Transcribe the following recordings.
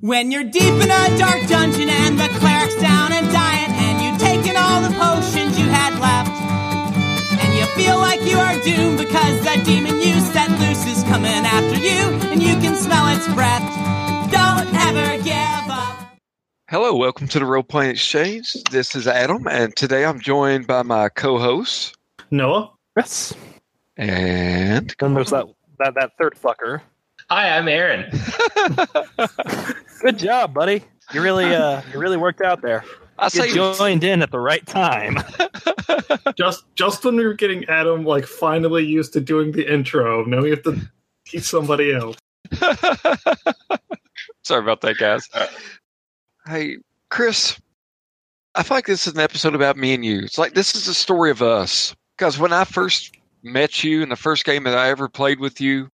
When you're deep in a dark dungeon and the cleric's down and dying, and you've taken all the potions you had left, and you feel like you are doomed because the demon you set loose is coming after you, and you can smell its breath. Don't ever give up. Hello, welcome to the Role Playing Exchange. This is Adam, and today I'm joined by my co-host Noah? Yes. and Then there's that that that third fucker. Hi, I'm Aaron. Good job, buddy. You really uh you really worked out there. I You say joined in at the right time. Just just when we were getting Adam like finally used to doing the intro, now we have to teach somebody else. Sorry about that, guys. Hey, Chris, I feel like this is an episode about me and you. It's like this is a story of us. Because when I first met you and the first game that I ever played with you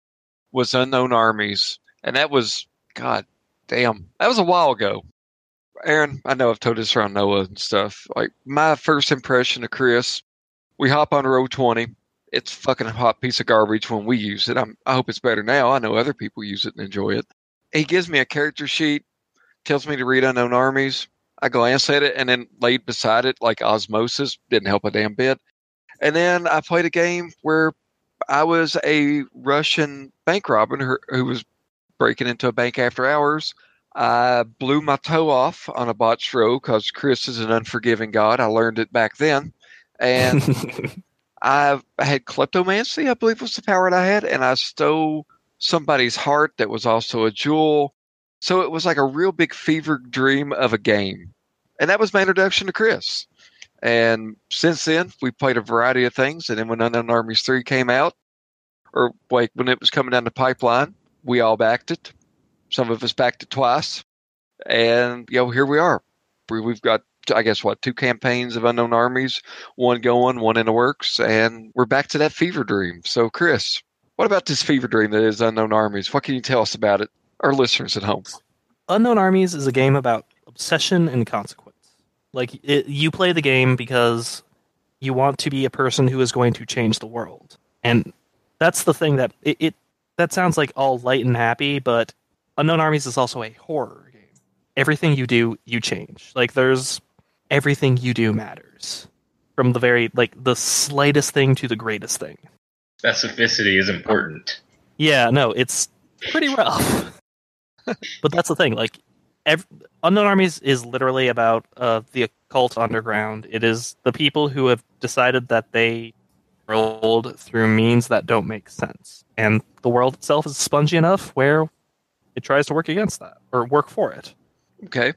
was Unknown Armies. And that was, God damn, that was a while ago. Aaron, I know I've told this around Noah and stuff. Like, my first impression of Chris, we hop on Roll20. It's fucking a hot piece of garbage when we use it. I'm, I hope it's better now. I know other people use it and enjoy it. He gives me a character sheet, tells me to read Unknown Armies. I glance at it and then laid beside it like osmosis. Didn't help a damn bit. And then I played a game where I was a Russian bank robber who, who was breaking into a bank after hours. I blew my toe off on a botched row because Chris is an unforgiving god. I learned it back then. And I had kleptomancy, I believe was the power that I had, and I stole somebody's heart that was also a jewel. So it was like a real big fever dream of a game. And that was my introduction to Chris. And since then, we played a variety of things. And then when Unknown Armies 3 came out, or like when it was coming down the pipeline, we all backed it. Some of us backed it twice. And, you know, here we are. We- We've got, I guess, what, two campaigns of Unknown Armies, one going, one in the works. And we're back to that fever dream. So, Chris, what about this fever dream that is Unknown Armies? What can you tell us about it? Our listeners at home. Unknown Armies is a game about obsession and consequence. Like it, you play the game because you want to be a person who is going to change the world, and that's the thing that it, it that sounds like all light and happy, but Unknown Armies is also a horror game. Everything you do, you change. Like there's everything you do matters, from the very like the slightest thing to the greatest thing. Specificity is important. Yeah, no, it's pretty rough. but that's the thing. Like, ev- Unknown Armies is literally about uh, the occult underground. It is the people who have decided that they rolled through means that don't make sense, and the world itself is spongy enough where it tries to work against that or work for it. Okay.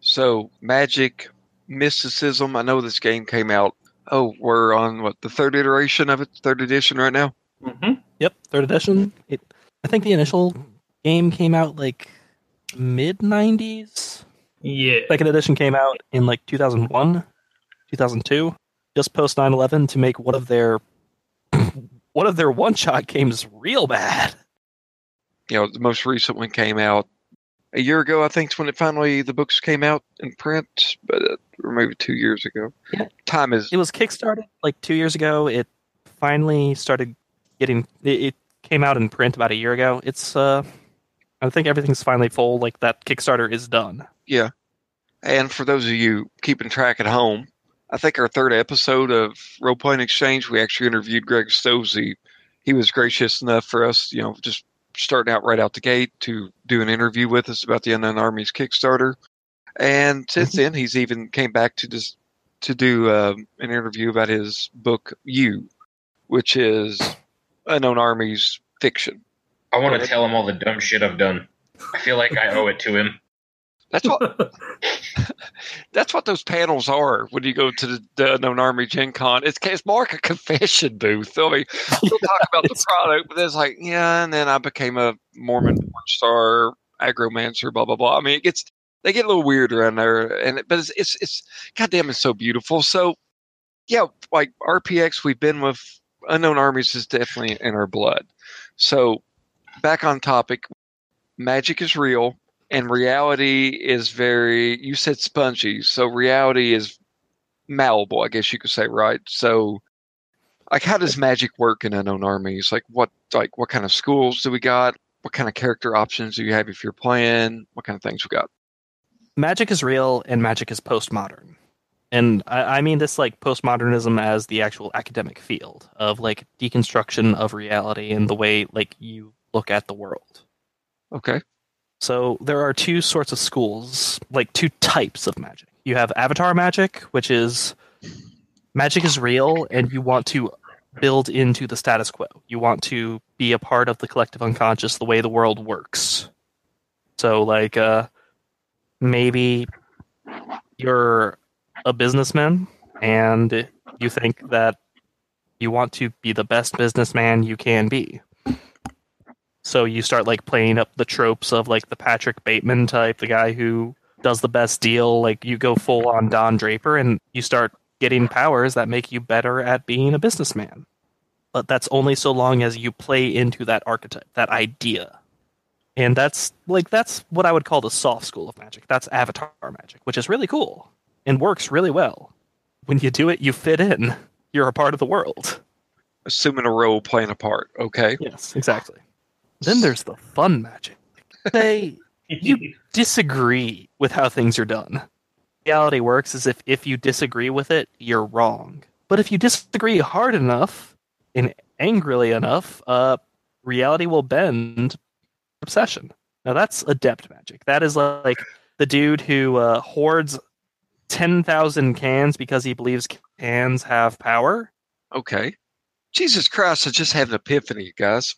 So, magic, mysticism. I know this game came out. Oh, we're on what, the third iteration of it? Third edition right now? Mm-hmm. Yep, third edition. It, I think the initial game came out like mid '90s. Yeah. Second edition came out in like 2001, 2002, just post 9/11 to make one of their one of their one-shot games real bad. You know, the most recent one came out a year ago, I think, is when it finally, the books came out in print, but uh, or maybe two years ago. Yeah. Time is, It was kickstarted like 2 years ago. It finally started getting it, it came out in print about a year ago. It's uh I think everything's finally full like that Kickstarter is done. yeah. And for those of you keeping track at home, I think our third episode of Role Playing Exchange, we actually interviewed Greg Stolze. He was gracious enough for us, you know, just starting out right out the gate to do an interview with us about the Unknown Armies Kickstarter. And since then, he's even came back to just to do um, an interview about his book "You," which is Unknown Armies fiction. I want to tell him all the dumb shit I've done. I feel like I owe it to him. That's what that's what those panels are when you go to the, the Unknown Army Gen Con. It's, it's more like a confession booth. I mean, we'll talk about the product, but it's like, yeah, and then I became a Mormon porn star, agromancer, blah blah blah. I mean, it gets they get a little weird around there, and but it's it's it's goddamn, it's so beautiful. So yeah, like RPX, we've been with Unknown Armies is definitely in our blood. So back on topic, magic is real and reality is very you said spongy so reality is malleable i guess you could say right so like how does magic work in unknown armies like what like what kind of schools do we got what kind of character options do you have if you're playing? What kind of things we got? magic is real and magic is postmodern. And I, I mean this like postmodernism as the actual academic field of like deconstruction of reality and the way like you look at the world. Okay. So there are two sorts of schools, like two types of magic. You have avatar magic, which is magic is real and you want to build into the status quo. You want to be a part of the collective unconscious, the way the world works. So like uh maybe you're a businessman and you think that you want to be the best businessman you can be. So you start like playing up the tropes of like the Patrick Bateman type, the guy who does the best deal. Like you go full on Don Draper and you start getting powers that make you better at being a businessman. But that's only so long as you play into that archetype, that idea. And that's like that's what I would call the soft school of magic. That's avatar magic, which is really cool and works really well. When you do it, you fit in. You're a part of the world. Assuming a role, playing a part. Okay. Yes, exactly. Then there's the fun magic. They you disagree with how things are done. Reality works as if if you disagree with it, you're wrong. But if you disagree hard enough and angrily enough, uh, reality will bend obsession. Now that's adept magic. That is like the dude who uh, hoards ten thousand cans because he believes cans have power. Okay. Jesus Christ, I just had an epiphany, guys.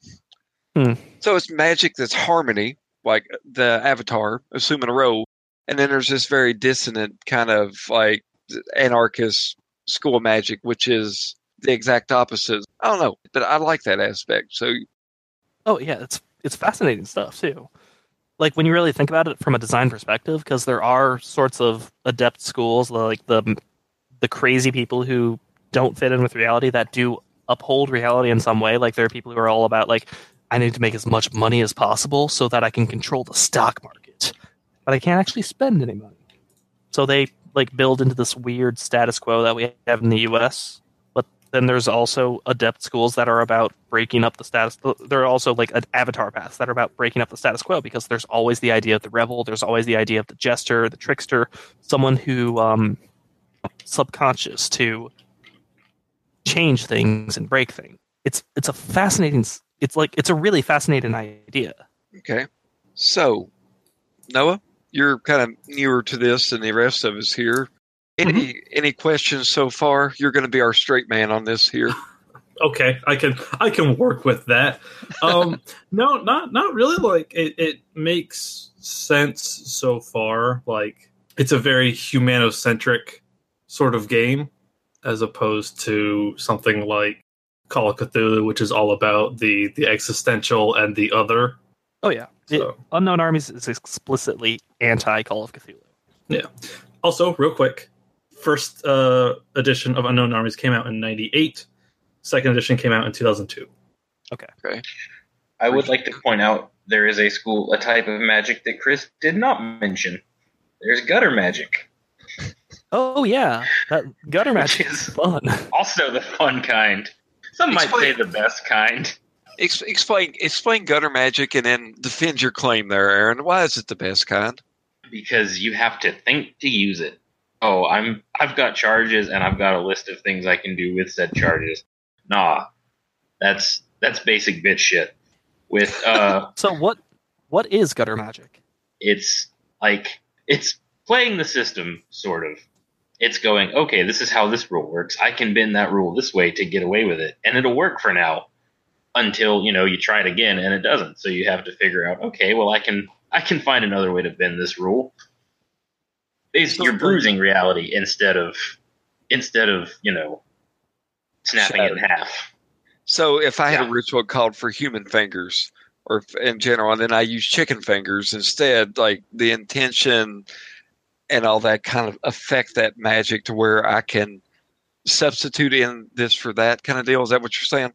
Hmm. So it's magic that's harmony, like the avatar, assuming a role. And then there's this very dissonant kind of like anarchist school of magic, which is the exact opposite. I don't know, but I like that aspect. So Oh yeah, it's it's fascinating stuff too. Like when you really think about it from a design perspective, because there are sorts of adept schools, like the the crazy people who don't fit in with reality that do uphold reality in some way. Like there are people who are all about like I need to make as much money as possible so that I can control the stock market, but I can't actually spend any money. So they like build into this weird status quo that we have in the U.S. But then there's also adept schools that are about breaking up the status. There are also like avatar paths that are about breaking up the status quo because there's always the idea of the rebel. There's always the idea of the jester, the trickster, someone who um, subconscious to change things and break things. It's it's a fascinating. It's like it's a really fascinating idea. Okay. So, Noah, you're kind of newer to this than the rest of us here. Any any questions so far? You're going to be our straight man on this here. okay i can i can work with that um no not not really like it, it makes sense so far like it's a very humanocentric sort of game as opposed to something like call of cthulhu which is all about the the existential and the other Oh yeah, It- Unknown Armies is explicitly anti Call of Cthulhu. Yeah. Also real quick first uh edition of unknown armies came out in '98. Second edition came out in 2002 Okay. I would like to point out there is a school, a type of magic that Chris did not mention. There's gutter magic, Oh yeah, that gutter magic is- is fun. also the fun kind. Some might say the best kind. Ex- explain explain gutter magic and then defend your claim there, Aaron. Why is it the best kind? because you have to think to use it. Oh, I'm I've got charges and I've got a list of things I can do with said charges. Nah, that's that's basic bitch shit. With uh, So what what is gutter magic? it's like it's playing the system sort of. It's going okay. This is how this rule works. I can bend that rule this way to get away with it, and it'll work for now. Until you know you try it again and it doesn't. So you have to figure out. Okay, well I can I can find another way to bend this rule. Basically, you're bruising reality instead of instead of you know snapping it in half. So if I had Yeah. a ritual called for human fingers, or in general, and then I use chicken fingers instead, like the intention and all that kind of affect that magic to where I can substitute in this for that kind of deal. Is that what you're saying?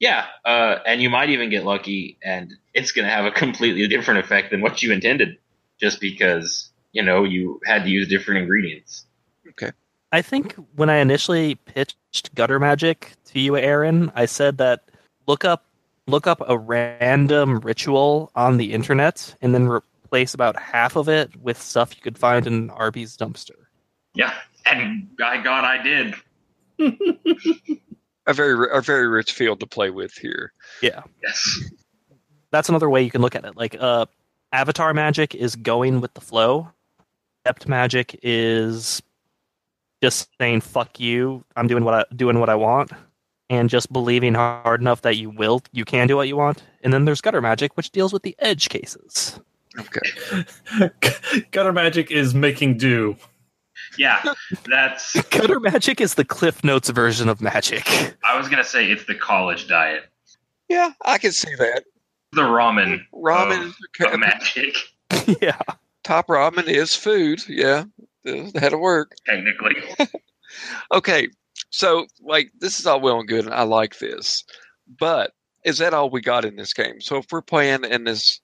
Yeah, uh, and you might even get lucky, and it's going to have a completely different effect than what you intended, just because you know you had to use different ingredients. Okay. I think when I initially pitched gutter magic to you, Aaron, I said that look up look up a random ritual on the internet and then replace about half of it with stuff you could find in an Arby's dumpster. Yeah, and by God, I did. A very a very rich field to play with here. Yeah. Yes. That's another way you can look at it. Like uh avatar magic is going with the flow. Adept magic is just saying fuck you, I'm doing what I doing what I want and just believing hard enough that you will you can do what you want. And then there's gutter magic which deals with the edge cases. Okay. Gutter magic is making do. Yeah, that's. Gutter magic is the Cliff Notes version of magic. I was gonna say it's the college diet, Yeah, I can see that. the ramen, Ramen, of, of magic. yeah. top ramen is food. Yeah, that'll work. Technically, Okay, so like this is all well and good, and I like this, but is that all we got in this game? So if we're playing in this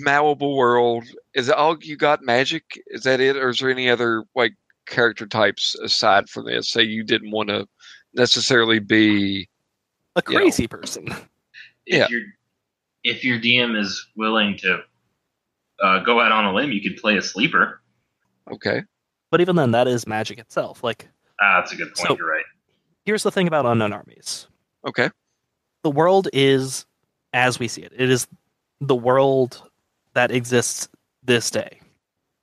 malleable world, is that all you got? Magic? Is that it, or is there any other like character types aside from this? Say you didn't want to necessarily be. A You know. crazy person. if Yeah. your if your DM is willing to uh, go out on a limb, you could play a sleeper. Okay, But even then that is magic itself. Like Ah, that's a good point. So- You're right. here's the thing about unknown armies. okay, the world is as we see it. It is the world that exists this day.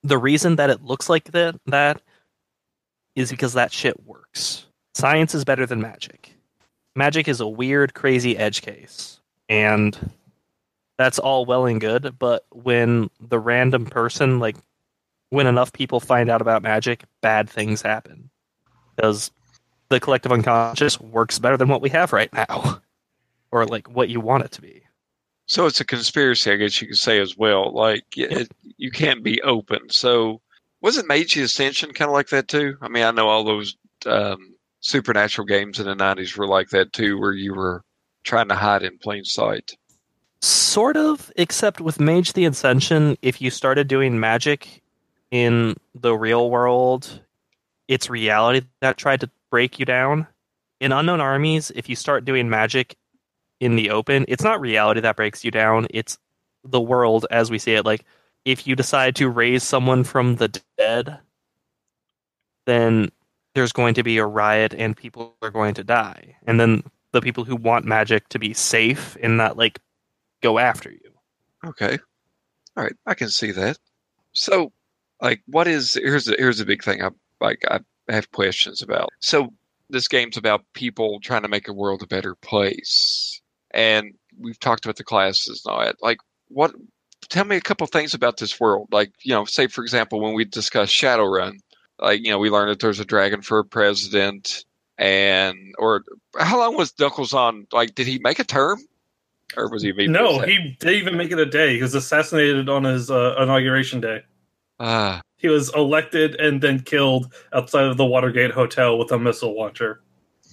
The reason that it looks like that that is because that shit works. Science is better than magic. Magic is a weird, crazy edge case. And that's all well and good, but when the random person, like when enough people find out about magic, bad things happen. Because the collective unconscious works better than what we have right now or like what you want it to be. So it's a conspiracy, I guess you could say as well. Like it, you can't be open. So wasn't Mage Ascension kind of like that too? I mean, I know all those um, supernatural games in the '90s were like that too, where you were trying to hide in plain sight. Sort of, except with Mage the Ascension, if you started doing magic in the real world, it's reality that tried to break you down. In Unknown Armies, if you start doing magic in the open, it's not reality that breaks you down, it's the world as we see it. Like, if you decide to raise someone from the dead, then there's going to be a riot and people are going to die. And then the people who want magic to be safe and not like go after you. Okay, all right, I can see that. So, like, what is here's the here's a big thing. I like I have questions about. So this game's about people trying to make a world a better place, and we've talked about the classes and all that. Like, what? Tell me a couple things about this world. Like, you know, say for example, when we discussed Shadowrun, like you know, we learned that there's a dragon for a president, and or how long was Dunkelzahn? Like, did he make a term, or was he? No, he didn't even make it a day. He was assassinated on his uh, inauguration day. Ah. He was elected and then killed outside of the Watergate Hotel with a missile launcher.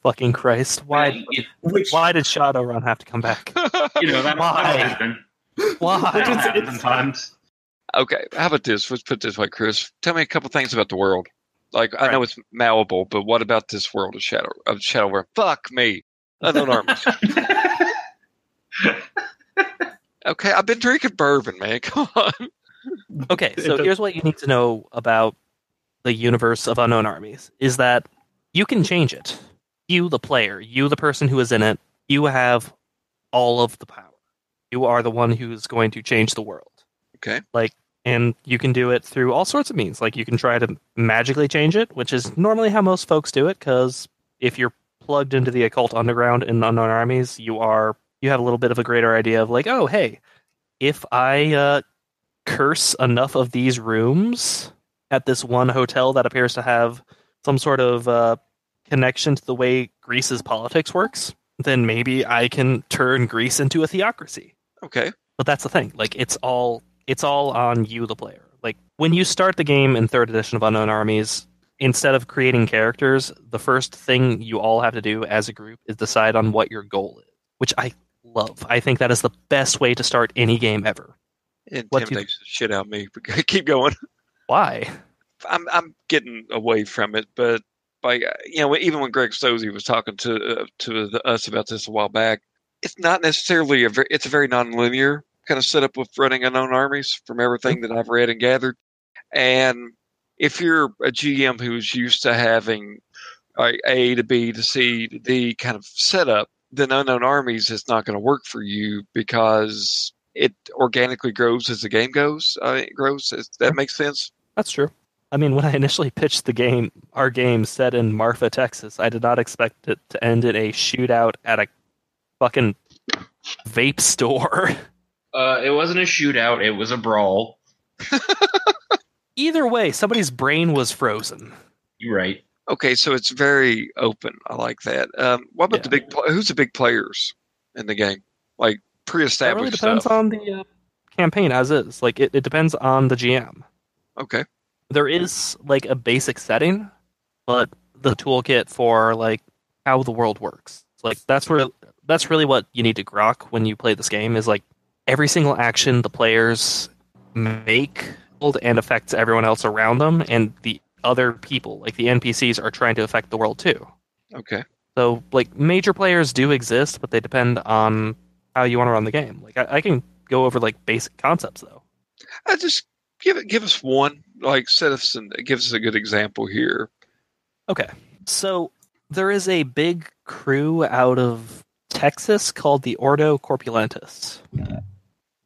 Jesus fucking Christ! Why? You, Which Why did Shadowrun have to come back? you know that Why? that'll happen. Why? That'll It's- it's- sometimes. Okay, how about this? Let's put it this way, Chris. Tell me a couple things about the world. Like I know it's malleable, but what about this world of shadow of Shadowrun? Fuck me. Unknown armies. Okay, I've been drinking bourbon, man. Come on. Okay, so here's what you need to know about the universe of Unknown Armies is that you can change it. You, the player, you, the person who is in it, you have all of the power. You are the one who's going to change the world. Okay. Like, and you can do it through all sorts of means. Like, you can try to magically change it, which is normally how most folks do it, because if you're plugged into the occult underground in Unknown Armies, you are you have a little bit of a greater idea of like, oh, hey, if I uh, curse enough of these rooms at this one hotel that appears to have some sort of uh, connection to the way Greece's politics works, then maybe I can turn Greece into a theocracy. Okay. But that's the thing. Like it's all it's all on you, the player. Like when you start the game in third edition of Unknown Armies, instead of creating characters, the first thing you all have to do as a group is decide on what your goal is, which I love. I think that is the best way to start any game ever. It What do you- the shit out of me. Keep going. Why? I'm I'm getting away from it, but like uh, you know, even when Greg Stolze was talking to uh, to the, us about this a while back, it's not necessarily a very, it's a very non-linear kind of setup with running unknown armies from everything that I've read and gathered. And if you're a GM who's used to having uh, A to B to C to D kind of setup, then unknown armies is not going to work for you because it organically grows as the game goes. Uh, it grows. Does that makes sense? That's true. I mean, when I initially pitched the game, our game set in Marfa, Texas, I did not expect it to end in a shootout at a fucking vape store. Uh, it wasn't a shootout; it was a brawl. Either way, somebody's brain was frozen. You're right. Okay, so it's very open. I like that. Um, what about Yeah. the big? Pl- who's the big players in the game? Like pre-established It really depends stuff. on the uh, campaign as is. Like, it, it depends on the GM. okay, There is, like, a basic setting, but the toolkit for, like, how the world works. Like, that's where that's really what you need to grok when you play this game is, like, every single action the players make and affects everyone else around them, and the other people, like the NPCs, are trying to affect the world too. okay. So, like, major players do exist, but they depend on how you want to run the game. Like, I, I can go over like basic concepts though. I just give it. Give us one. Like set us and give us a good example here. Okay, so there is a big crew out of Texas called the Ordo Corpulentus,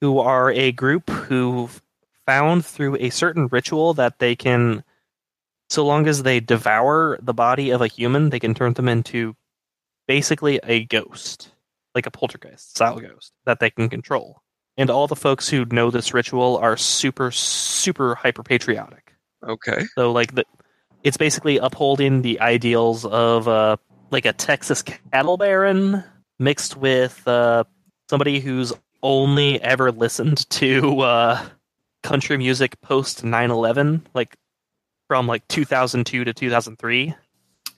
who are a group who found through a certain ritual that they can, so long as they devour the body of a human, they can turn them into basically a ghost, like a poltergeist style ghost that they can control. And all the folks who know this ritual are super, super hyper patriotic. Okay. So like the, it's basically upholding the ideals of uh, like a Texas cattle baron mixed with uh, somebody who's only ever listened to uh, country music post 9/11, like from like 2002 to 2003.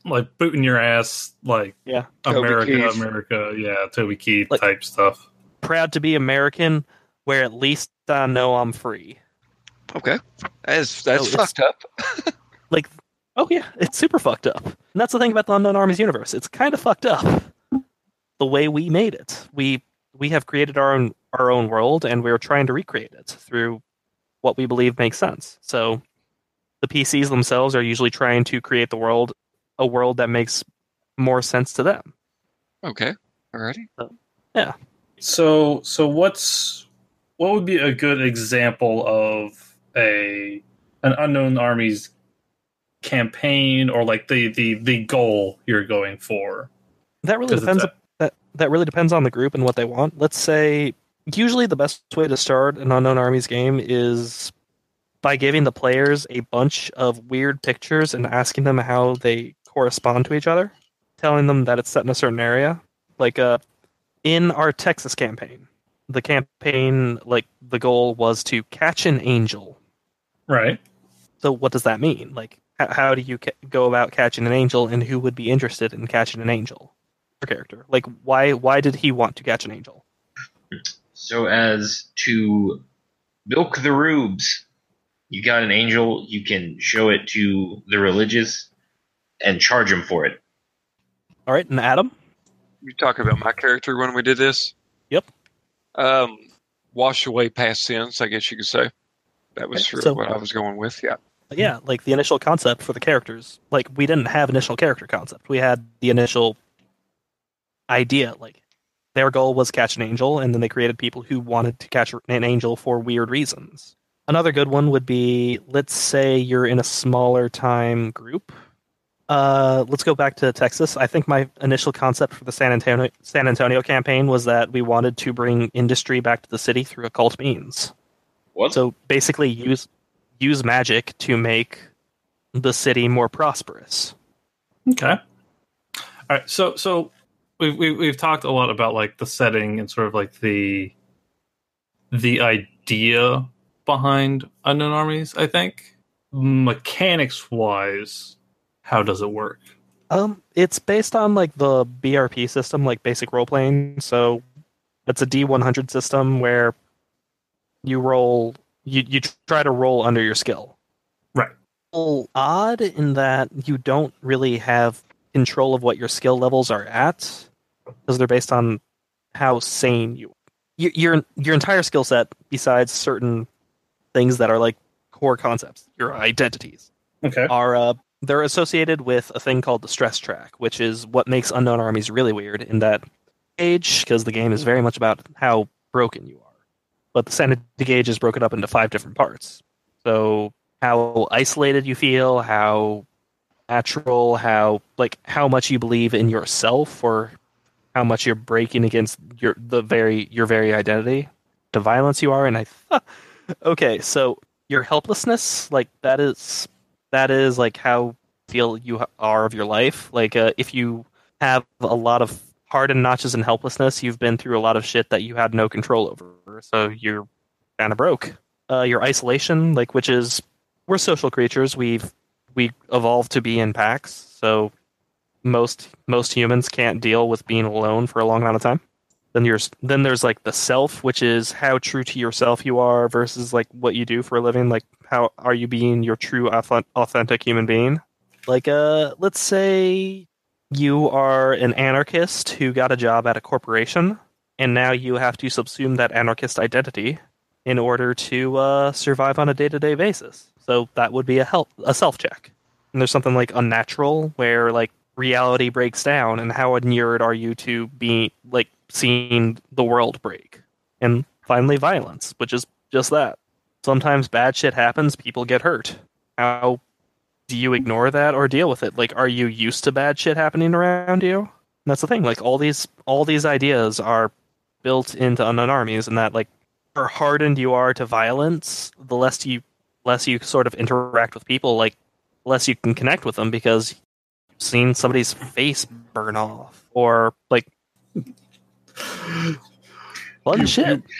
Like booting your ass, like Yeah. America, America, yeah, Toby Keith Like- type stuff. Proud to be American, where at least I know I'm free. Okay. That's that's So fucked up. Like, oh yeah, it's super fucked up. And that's the thing about the Unknown Armies universe. It's kind of fucked up. The way we made it, we we have created our own our own world, and we're trying to recreate it through what we believe makes sense. So, the PCs themselves are usually trying to create the world, a world that makes more sense to them. Okay. Alrighty. So, so so what's what would be a good example of a an unknown armies campaign or like the the the goal you're going for? That really 'Cause it's depends. a- that that really depends on the group and what they want. Let's say usually the best way to start an unknown armies game is by giving the players a bunch of weird pictures and asking them how they correspond to each other, telling them that it's set in a certain area. Like uh, in our Texas campaign, the campaign like the goal was to catch an angel. Right. So what does that mean? Like h- how do you ca- go about catching an angel, and who would be interested in catching an angel? Your character, like why why did he want to catch an angel? So as to milk the rubes, you got an angel. You can show it to the religious and charge them for it. All right, and Adam. You talking about my character when we did this? Yep. Um, wash away past sins. I guess you could say. That was Okay, so- what I was going with. Yeah. Yeah, like the initial concept for the characters. Like we didn't have initial character concept. We had the initial idea. Like their goal was catch an angel, and then they created people who wanted to catch an angel for weird reasons. Another good one would be let's say you're in a smaller time group. Uh, let's go back to Texas. I think my initial concept for the San Antonio San Antonio campaign was that we wanted to bring industry back to the city through occult means. What? So basically, use use magic to make the city more prosperous. Okay. All right. So so we've we've, we've talked a lot about like the setting and sort of like the the idea behind unknown armies. I think mechanics wise, how does it work? Um, it's based on like the BRP system, like basic role playing. So it's a D100 system where you roll, you you try to roll under your skill. Right. Odd in that you don't really have control of what your skill levels are at because they're based on how sane you. Your your, your entire skill set, besides certain things that are like core concepts, your identities Okay. are uh, they're associated with a thing called the stress track, which is what makes Unknown Armies really weird in that age, because the game is very much about how broken you are. But the sanity gauge is broken up into five different parts. So how isolated you feel, how natural, how like how much you believe in yourself, or how much you're breaking against your the very your very identity, the violence you are, and I. okay, so your helplessness, like that is that is like how feel you are of your life. Like uh, if you have a lot of hardened notches and helplessness, you've been through a lot of shit that you had no control over. So you're kind of broke. Uh, your isolation, like which is we're social creatures. We've we evolved to be in packs. So most most humans can't deal with being alone for a long amount of time. Then there's then there's like the self, which is how true to yourself you are versus like what you do for a living. Like how are you being your true authentic human being? Like uh, let's say you are an anarchist who got a job at a corporation, and now you have to subsume that anarchist identity in order to uh, survive on a day to day basis. So that would be a help a self check. And there's something like unnatural where like reality breaks down, and how inured are you to be like seeing the world break? And finally, violence, which is just that. Sometimes bad shit happens, people get hurt. How do you ignore that or deal with it? Like, are you used to bad shit happening around you? And that's the thing. Like, all these all these ideas are built into unknown armies, and that like, the hardened you are to violence, the less you less you sort of interact with people, like less you can connect with them because you've seen somebody's face burn off or like fun You- shit.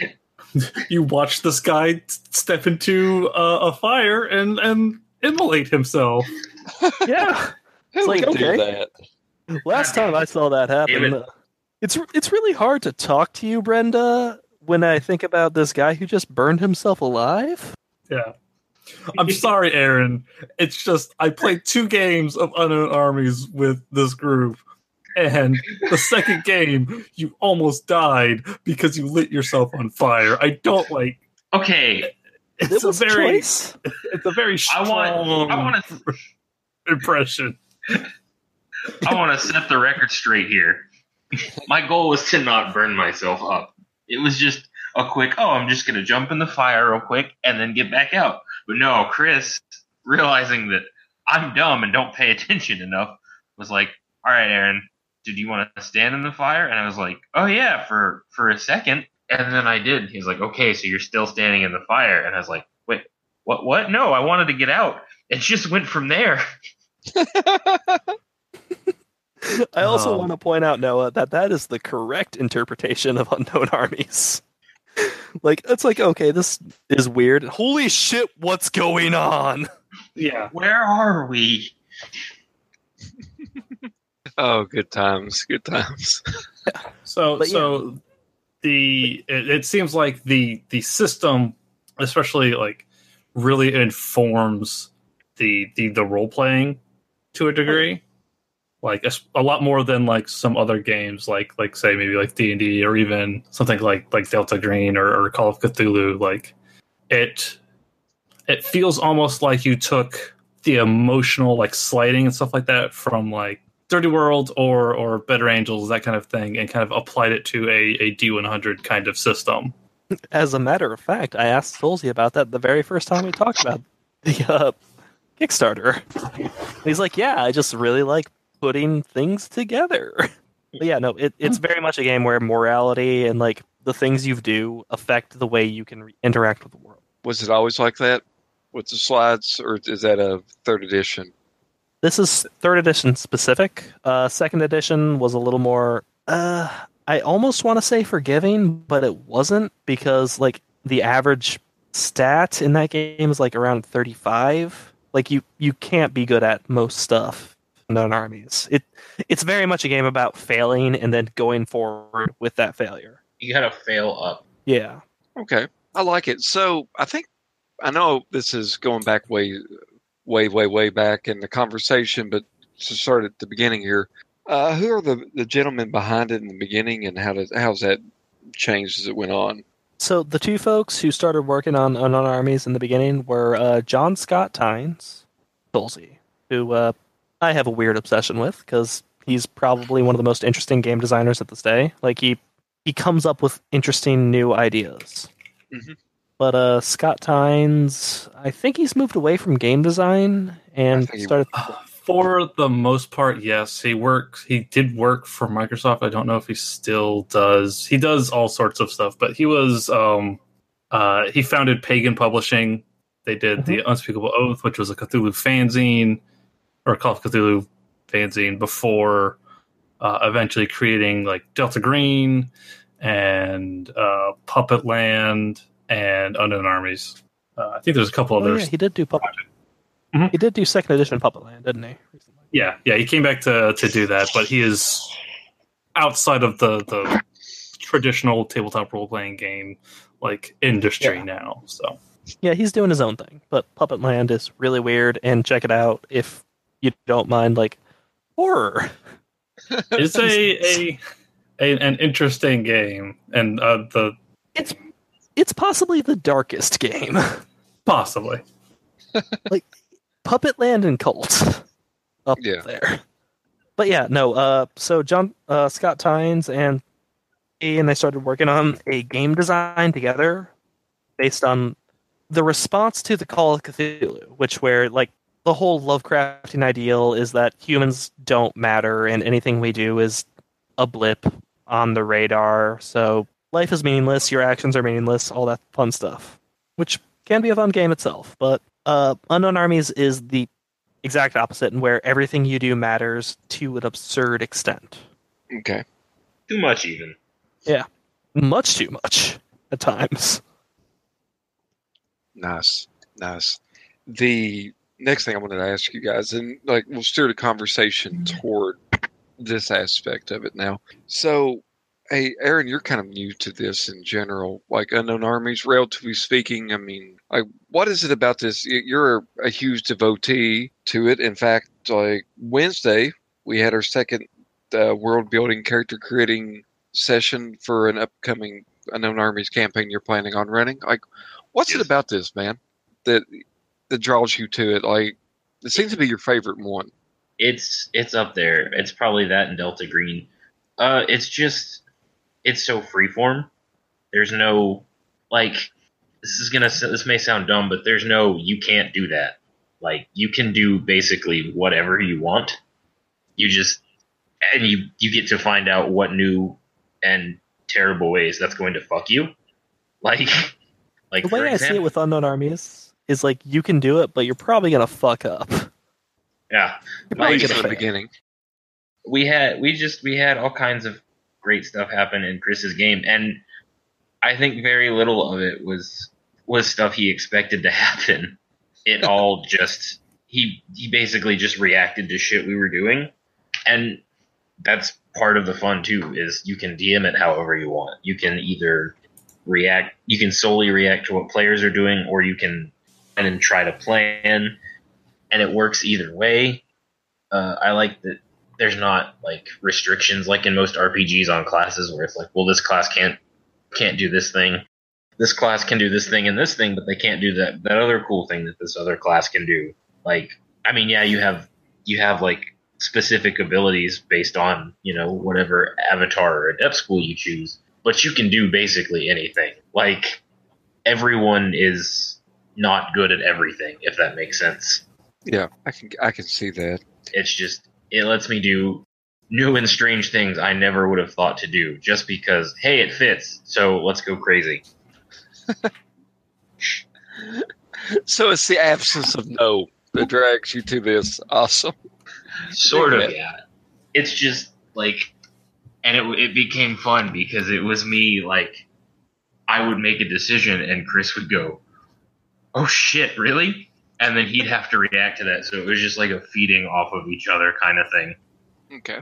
You watch this guy step into uh, a fire and and immolate himself. yeah. Who like, would okay. do that? Last time I saw that happen, it. uh, it's it's really hard to talk to you, Brenda, when I think about this guy who just burned himself alive. Yeah. I'm sorry, Aaron. It's just I played two games of Unknown Armies with this group, and the second game you almost died because you lit yourself on fire. I don't like. Okay, It's It a very, choice. it's a very I strong want, I want to, impression. I want to set the record straight here. My goal was to not burn myself up. It was just a quick, oh, I'm just gonna jump in the fire real quick and then get back out. But no, Chris, realizing that I'm dumb and don't pay attention enough, was like, all right, Aaron, did you want to stand in the fire? And I was like, oh yeah, for for a second. And then I did. He's like, okay, so you're still standing in the fire. And I was like, wait, what? What? No, I wanted to get out. It just went from there. I also Um, want to point out, Noah, that that is the correct interpretation of unknown armies. like, it's like, okay, this is weird. Holy shit, what's going on? Yeah. Where are we? Oh, good times, good times. So But yeah. so the it, it seems like the the system, especially like, really informs the the the role playing to a degree. Like a lot more than like some other games, like like say maybe like D and D or even something like like Delta Green or, or Call of Cthulhu. Like it it feels almost like you took the emotional like sliding and stuff like that from like Dirty World or or Better Angels, that kind of thing, and kind of applied it to a, a D100 kind of system. As a matter of fact, I asked Stolze about that the very first time we talked about the uh, Kickstarter. He's like, "Yeah, I just really like putting things together." But yeah, no, it, it's very much a game where morality and like the things you do affect the way you can re- interact with the world. Was it always like that with the slides, or is that a third edition? This is third edition specific. Uh, second edition was a little more. Uh, I almost want to say forgiving, but it wasn't because like the average stat in that game is like around thirty five. Like you, you can't be good at most stuff. Known armies. It it's very much a game about failing and then going forward with that failure. You gotta fail up. Yeah. Okay, I like it. So I think I know this is going back way, way, way, way back in the conversation, but to start at the beginning here, Uh, who are the, the gentlemen behind it in the beginning, and how does how's that changed as it went on? So the two folks who started working on Unknown Armies in the beginning were uh, John Scott Tynes, Stolze, who uh, I have a weird obsession with because he's probably one of the most interesting game designers at this day. Like he he comes up with interesting new ideas. Mhm. But uh, Scott Tynes, I think he's moved away from game design and started. For the most part, yes, he works. He did work for Microsoft. I don't know if he still does. He does all sorts of stuff, but he was um, uh, he founded Pagan Publishing. They did the Unspeakable Oath, which was a Cthulhu fanzine or Call of Cthulhu fanzine before uh, eventually creating like Delta Green and uh, Puppet Land and Unknown Armies. Uh, I think there's a couple Oh, others. yeah, he did do Puppet. Mhm. He did do second edition Puppet Land, didn't he? Recently. Yeah, yeah, he came back to to do that, but he is outside of the the traditional tabletop role playing game like industry Yeah. now. So Yeah, he's doing his own thing. But Puppet Land is really weird, and check it out if you don't mind like horror. it's a, a a an interesting game, and uh, the It's it's possibly the darkest game. possibly like Puppet Land and Kult up Yeah. there. But yeah, no. Uh, so John uh, Scott Tynes and he and they started working on a game design together, based on the response to the Call of Cthulhu, which where like the whole Lovecraftian ideal is that humans don't matter and anything we do is a blip on the radar. So life is meaningless, your actions are meaningless, all that fun stuff, which can be a fun game itself. But uh, Unknown Armies is the exact opposite, and where everything you do matters to an absurd extent, Okay. Too much, even. Yeah, much too much at times. Nice, nice. The next thing I wanted to ask you guys, and like we'll steer the conversation toward this aspect of it now. So, hey, Aaron, you're kind of new to this in general, like unknown armies, relatively speaking. I mean, like, what is it about this? You're a, huge devotee to it. In fact, like Wednesday, we had our second uh, world building, character creating session for an upcoming unknown armies campaign you're planning on running. Like, what's it about this, man, that that draws you to it? Like, it seems to be your favorite one. It's it's up there. It's probably that and Delta Green. Uh, it's just it's so freeform. There's no like this is gonna this may sound dumb, but there's no you can't do that. Like you can do basically whatever you want. You just and you you get to find out what new and terrible ways that's going to fuck you. Like like The for way I see it with Unknown Armies is like you can do it, but you're probably gonna fuck up. yeah. You're At probably Like, gonna in the beginning. we had we just we had all kinds of great stuff happen in Chris's game, and I think very little of it was was stuff he expected to happen. It all just he he basically just reacted to shit we were doing, and that's part of the fun too. Is you can DM it however you want. You can either react, you can solely react to what players are doing, or you can and then try to plan, and it works either way. Uh, I like that there's not like restrictions like in most RPGs on classes where it's like, well, this class can't can't do this thing. This class can do this thing and this thing, but they can't do that that other cool thing that this other class can do. Like, I mean, yeah, you have you have like specific abilities based on you know whatever avatar or adept school you choose, but you can do basically anything. Like, everyone is not good at everything, if that makes sense Yeah, I can I can see that. it's just it lets me do new and strange things I never would have thought to do just because hey it fits so let's go crazy So it's the absence of no that drags you to this. Awesome. sort of Yeah. it's just like and it it became fun because it was me like I would make a decision and Chris would go oh shit really and then he'd have to react to that so it was just like a feeding off of each other kind of thing Okay.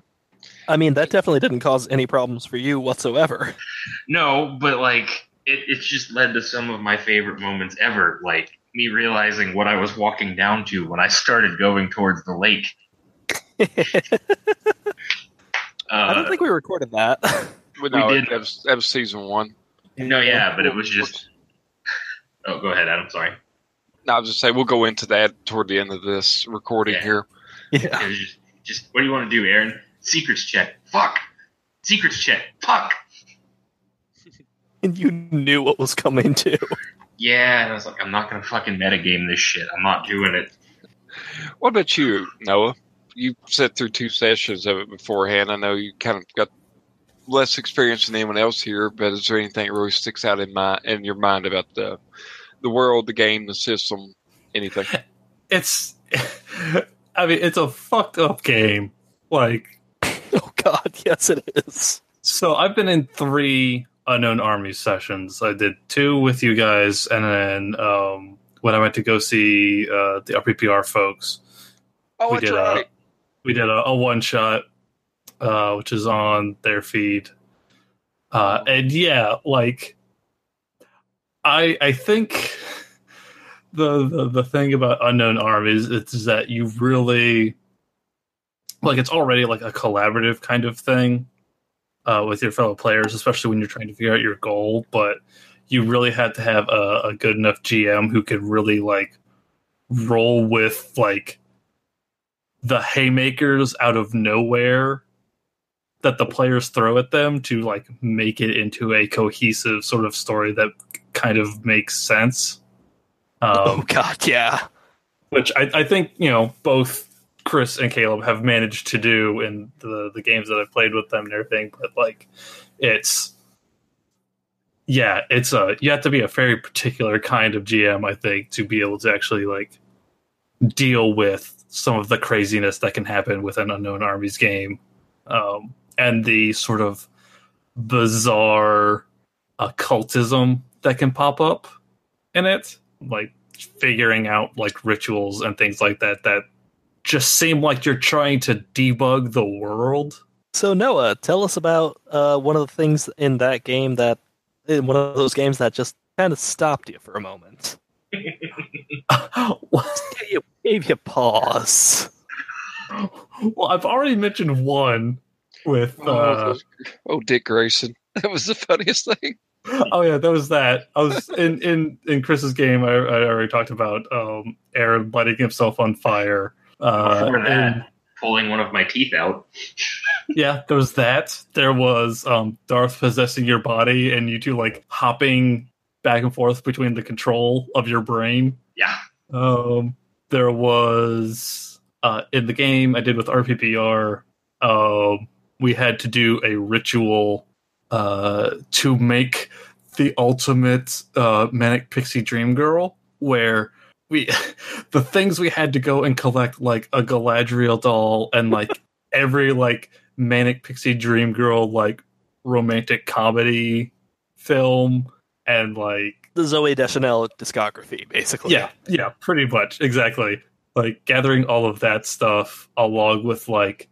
I mean, that definitely didn't cause any problems for you whatsoever. No, but like it, it's just led to some of my favorite moments ever. Like me realizing what I was walking down to when I started going towards the lake. Uh, I don't think we recorded that. But no, We did. That, was, that was season one. no, yeah, but it was just. Oh, go ahead, Adam. Sorry. No, I was just saying we'll go into that toward the end of this recording Yeah. here. yeah. It just, just what do you want to do, Aaron? Secrets check. Fuck. Secrets check. Fuck. And you knew what was coming too. Yeah, and I was like, I'm not gonna fucking metagame this shit. I'm not doing it. What about you, Noah? You sat through two sessions of it beforehand. I know you kind of got less experience than anyone else here, but is there anything that really sticks out in my in your mind about the the world, the game, the system, anything? It's, I mean, it's a fucked up game. Like, Oh God, yes it is. so I've been in three unknown army sessions. I did two with you guys, and then um, when I went to go see uh, the RPPR folks, Oh, we that's did right. a we did a, a one shot, uh, which is on their feed. Uh, and yeah, like I I think the, the the thing about unknown armies is that you really like it's already like a collaborative kind of thing uh, with your fellow players, especially when you're trying to figure out your goal. But you really had to have a, a good enough GM who could really like roll with like the haymakers out of nowhere that the players throw at them to like make it into a cohesive sort of story that kind of makes sense. oh Um, God, yeah. which I, I think you know both Chris and Caleb have managed to do in the the games that I've played with them and everything. But like, it's yeah, it's a you have to be a very particular kind of GM, I think, to be able to actually like deal with some of the craziness that can happen with an unknown armies game, um, and the sort of bizarre occultism that can pop up in it, like figuring out like rituals and things like that that just seem like you're trying to debug the world. So Noah, tell us about uh, one of the things in that game that in one of those games that just kind of stopped you for a moment. Gave you, gave you pause. well, I've already mentioned one with. Oh, Uh, oh, Dick Grayson. That was the funniest thing. Oh yeah, that was that. I was in in in Chris's game. I, I already talked about um, Aaron lighting himself on fire. Uh, Before that, and- pulling one of my teeth out. yeah, there was that. There was um, Darth possessing your body, and you two like hopping back and forth between the control of your brain. Yeah. Um, there was uh, in the game I did with RPPR. Um, we had to do a ritual uh, to make the ultimate uh, manic pixie dream girl, where we the things we had to go and collect like a Galadriel doll and like every like manic pixie dream girl like romantic comedy film and like The Zooey Deschanel discography, basically. yeah, yeah, pretty much. Exactly. Like gathering all of that stuff along with like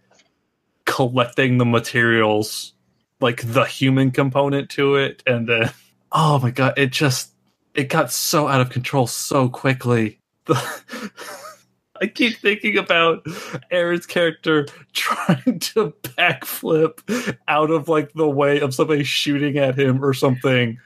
collecting the materials, like the human component to it, and then oh my god, it just it got so out of control so quickly. I keep thinking about Aaron's character trying to backflip out of like the way of somebody shooting at him or something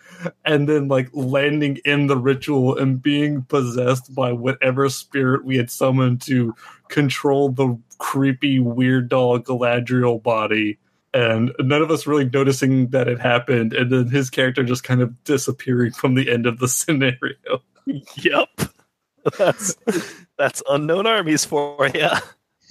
and then like landing in the ritual and being possessed by whatever spirit we had summoned to control the creepy weird doll Galadriel body and none of us really noticing that it happened and then his character just kind of disappearing from the end of the scenario Yep. That's that's unknown armies for you.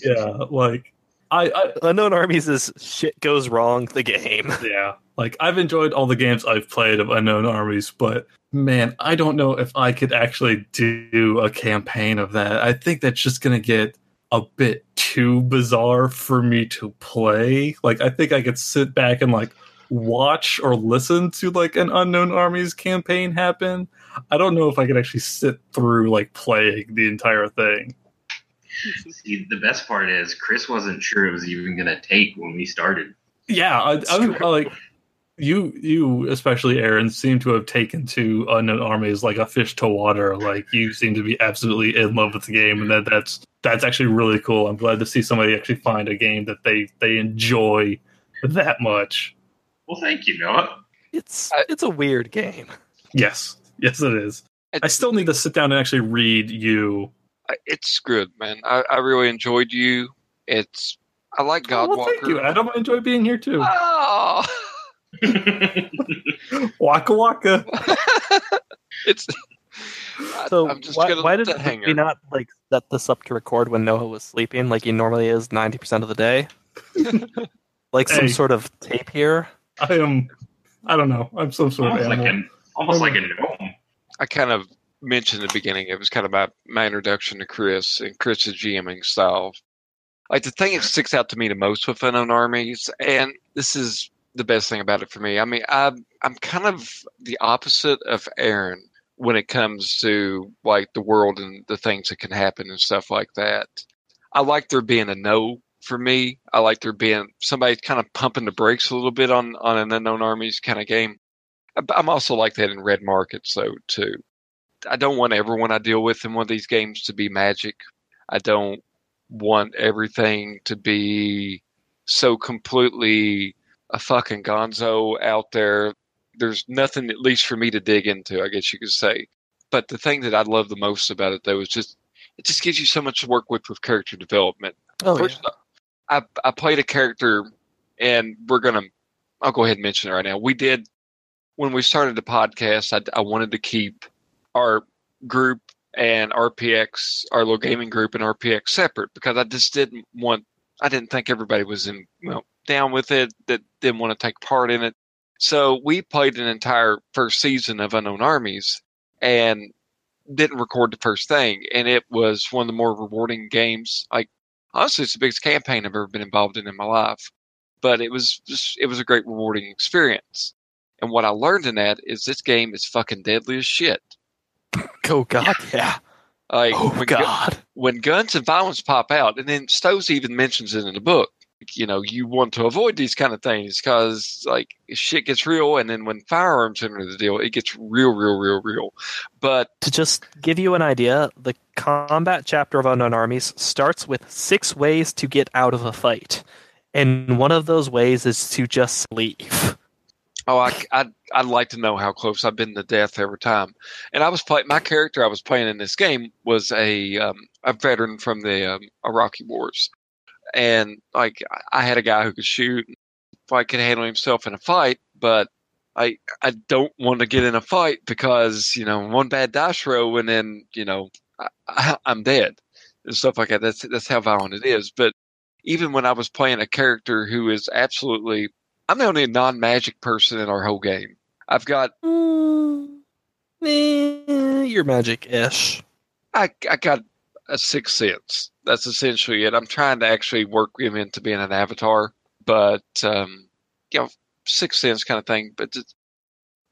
yeah like I, I Unknown armies is shit goes wrong. The game. yeah like i've enjoyed all the games i've played of unknown armies but man i don't know if i could actually do a campaign of that i think that's just gonna get a bit too bizarre for me to play. Like i think i could sit back and like watch or listen to like an unknown armies campaign happen. I don't know if i could actually sit through like playing the entire thing. See, the best part is Chris wasn't sure it was even going to take when we started. Yeah, I, I'm I, like you. You especially, Aaron, seem to have taken to unknown armies like a fish to water. Like you seem to be absolutely in love with the game, and that that's that's actually really cool. I'm glad to see somebody actually find a game that they they enjoy that much. Well, thank you, Noah. It's I- it's a weird game. Yes, yes, it is. I still need to sit down and actually read you. It's good, man. I, I really enjoyed you. It's I like Oh, Godwalker. well, thank you, Adam. I enjoy being here too. Oh, Waka waka. it's. So I'm just why, gonna why did that hang we not like set this up to record when Noah was sleeping, like he normally is ninety percent of the day? like some sort of tape here. I am. I don't know. I'm some sort of almost like an almost like a gnome. I kind of mentioned in the beginning. It was kind of my my introduction to Chris and Chris's GMing style. Like the thing that sticks out to me the most with Unknown Armies, and this is the best thing about it for me. I mean, I'm I'm kind of the opposite of Aaron when it comes to like the world and the things that can happen and stuff like that. I like there being a no for me. I like there being somebody kind of pumping the brakes a little bit on on an Unknown Armies kind of game. I'm also like that in red markets though too. I don't want everyone I deal with in one of these games to be magic. I don't want everything to be so completely a fucking gonzo out there. There's nothing at least for me to dig into, I guess you could say. But the thing that I love the most about it though is just it just gives you so much to work with with character development. Oh, First, I I played a character, and we're gonna. I'll go ahead and mention it right now. We did when we started the podcast. I, I wanted to keep our group and RPX, our little gaming group and RPX separate because I just didn't want. I didn't think everybody was in well down with it. That didn't want to take part in it. So we played an entire first season of Unknown Armies and didn't record the first thing. And it was one of the more rewarding games. Like honestly, it's the biggest campaign I've ever been involved in in my life. But it was just, it was a great rewarding experience. And what I learned in that is this game is fucking deadly as shit. oh God, yeah. Like Oh when, gu- God. when guns and violence pop out, and then Stolze even mentions it in the book. You know, you want to avoid these kind of things because, like, shit gets real, and then when firearms enter the deal, it gets real, real, real, real. But To just give you an idea, the combat chapter of Unknown Armies starts with six ways to get out of a fight, and one of those ways is to just leave. Oh, I, I'd, I'd like to know how close I've been to death every time. And I was playing my character I was playing in this game was a um, a veteran from the um, Iraqi wars, and like I- I had a guy who could shoot, like could handle himself in a fight, but I I don't want to get in a fight because you know one bad dice roll and then you know I, I, I'm dead and stuff like that. That's that's how violent it is. But even when I was playing a character who is absolutely I'm the only non magic person in our whole game. I've got Mm, eh, you're magic-ish. I I got a sixth sense. That's essentially it. I'm trying to actually work him into being an avatar, but um, you know, sixth sense kind of thing. But it's,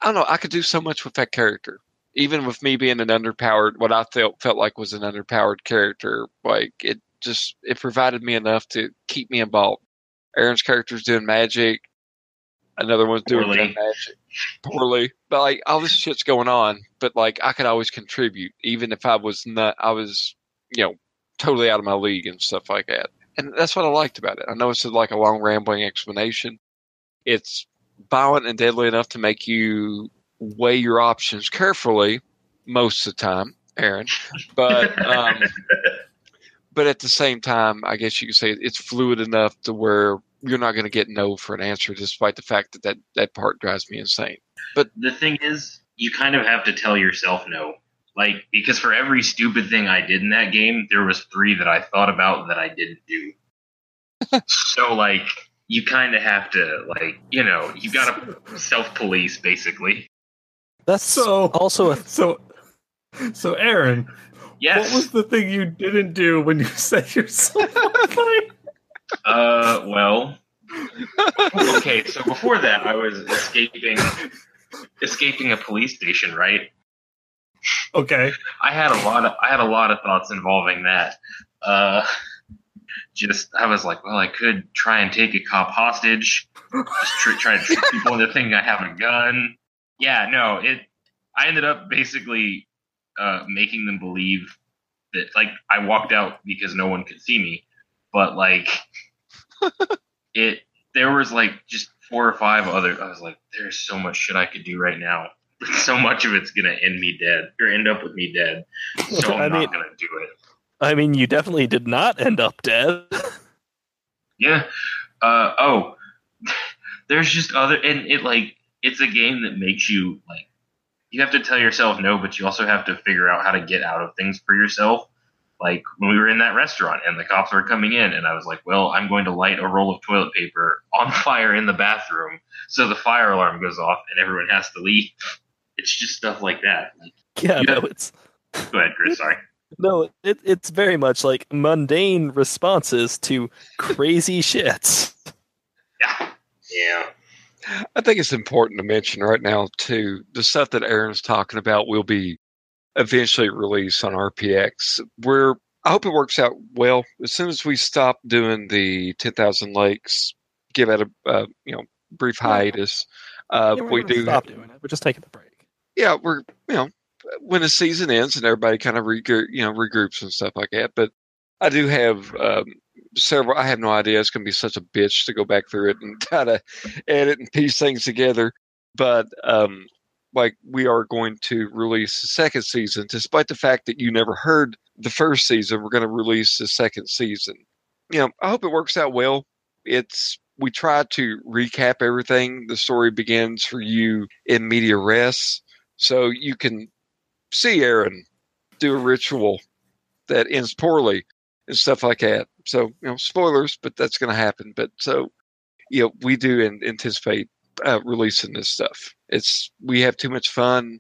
I don't know. I could do so much with that character, even with me being an underpowered. What I felt felt like was an underpowered character. Like it just it provided me enough to keep me involved. Aaron's character's doing magic. Another one's doing Poorly. magic poorly. But like all this shit's going on, but like I could always contribute, even if I was not I was, you know, totally out of my league and stuff like that. And that's what I liked about it. I know it's like a long rambling explanation. It's violent and deadly enough to make you weigh your options carefully most of the time, Aaron. But um but at the same time, I guess you could say it's fluid enough to where you're not going to get no for an answer, despite the fact that, that that part drives me insane. But the thing is, you kind of have to tell yourself no. Like, because for every stupid thing I did in that game, there was three that I thought about that I didn't do. so, like, you kind of have to, like, you know, you gotta self police, basically. That's So- also a So, so Aaron, Yes. what was the thing you didn't do when you set yourself on fire? Uh, well. Okay, so before that, I was escaping, escaping a police station, right? Okay. I had a lot of I had a lot of thoughts involving that. Uh, just I was like, well, I could try and take a cop hostage, just try, try to trick people into thinking I have a gun. Yeah, no, it. I ended up basically uh, making them believe that like I walked out because no one could see me, but like it there was like just four or five other. I was like, there's so much shit I could do right now. So much of it's gonna end me dead or end up with me dead. So I'm I not mean- gonna do it. I mean, you definitely did not end up dead. Yeah. Uh, oh, there's just other, and it like it's a game that makes you like you have to tell yourself no, but you also have to figure out how to get out of things for yourself. Like when we were in that restaurant and the cops were coming in, and I was like, "Well, I'm going to light a roll of toilet paper on fire in the bathroom, so the fire alarm goes off and everyone has to leave." It's just stuff like that. Like, yeah, Yeah. no, it's go ahead, Chris. Sorry. no, it, it's very much like mundane responses to crazy shits. Yeah. Yeah. I think it's important to mention right now too the stuff that Aaron's talking about will be eventually released on RPX. Where I hope it works out well. As soon as we stop doing the ten thousand lakes, give it a uh, you know brief hiatus. Uh, Yeah, we're we do stop doing it. We're just taking a break. Yeah, we're you know when the season ends and everybody kind of regroup, you know, regroups and stuff like that. But I do have um, several. I have no idea. It's going to be such a bitch to go back through it and try to edit and piece things together. But um, like we are going to release the second season, despite the fact that you never heard the first season. We're going to release the second season. You know, I hope it works out well. It's we try to recap everything. The story begins for you in media res, so you can see Aaron do a ritual that ends poorly and stuff like that. So you know, spoilers, but that's going to happen. But so you know, we do in, anticipate uh, releasing this stuff. It's we have too much fun.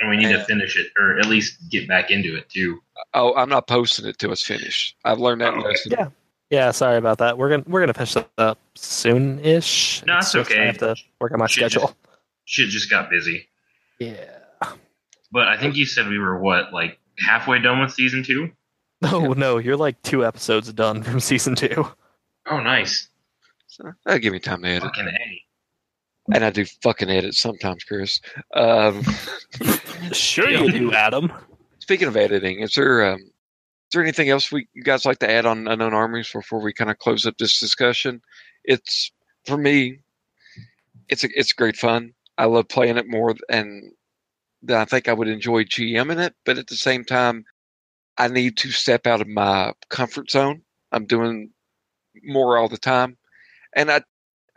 And we need Yeah. to finish it, or at least get back into it too. Oh, I'm not posting it till it's finished. I've learned that Oh, okay. lesson. Yeah. Yeah, sorry about that. We're gonna we're gonna finish that up soon-ish. No, it's just I have to work on my Shit schedule. Shit just got busy. Yeah. But I think you said we were what, like halfway done with season two? No, no, you're like two episodes done from season two. Oh, nice. So that'll give me time to edit. Fucking A. And I do fucking edit sometimes, Chris. Um, Sure you do, Adam. speaking of editing, is there um, is there anything else we you guys like to add on unknown armies before we kind of close up this discussion? It's for me, it's a, it's great fun. I love playing it more and than I think I would enjoy GMing it, but at the same time, I need to step out of my comfort zone. I'm doing more all the time, and I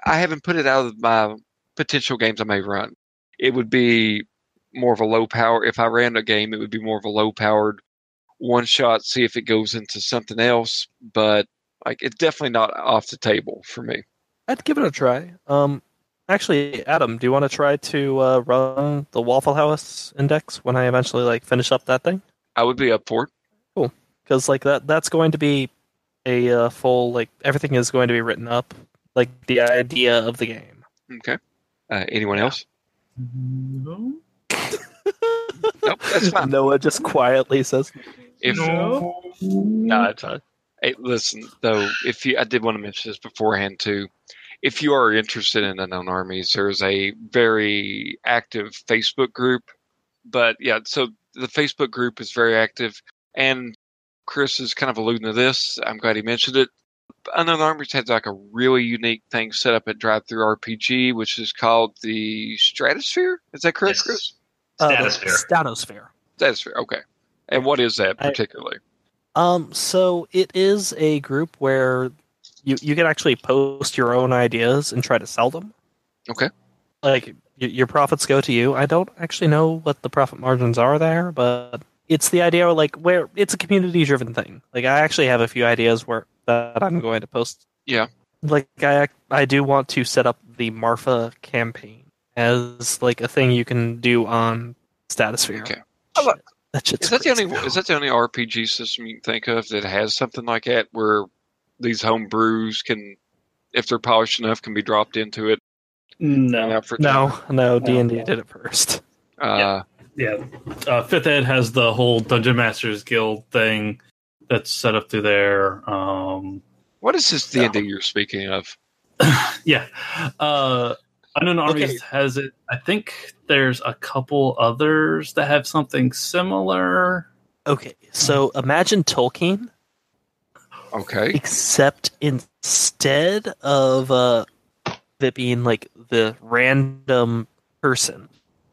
I haven't put it out of my potential games I may run. It would be more of a low power. If I ran a game, it would be more of a low powered one shot. See if it goes into something else, but like it's definitely not off the table for me. I'd give it a try. Um, actually, Adam, do you want to try to uh, run the Waffle House index when I eventually like finish up that thing? I would be up for it. Because like that that's going to be a uh, full like everything is going to be written up like the idea of the game. Okay. Uh, anyone else? No. Nope, that's fine. Noah just quietly says, If No. no, it's fine. Hey, listen though, if you, I did want to mention this beforehand too. If you are interested in unknown armies, there's a very active Facebook group. But yeah, so the Facebook group is very active, and Chris is kind of alluding to this. I'm glad he mentioned it. Unknown Armies has like a really unique thing set up at DriveThruRPG, which is called the Stratosphere. Is that correct, Yes. Chris? uh, Stratosphere. Stratosphere. Stratosphere. Okay. And what is that I- particularly? Um, so it is a group where you you can actually post your own ideas and try to sell them. Okay. Like your profits go to you. I don't actually know what the profit margins are there, but it's the idea of like where it's a community driven thing. Like I actually have a few ideas where that I'm going to post. Yeah. Like I I do want to set up the Marfa campaign as like a thing you can do on Statosphere. Okay. That Is that the only is that the only RPG system you can think of that has something like that where these home brews can, if they're polished enough, can be dropped into it? and No. No, no, D and D did it first. Uh, Yeah. Uh, Fifth Ed has the whole Dungeon Masters Guild thing that's set up through there. Um, What is this D and D you're speaking of? yeah. Uh, Unknown Okay. Armies has it. I think there's a couple others that have something similar. Okay, so imagine Tolkien, Okay. except instead of uh, it being like the random person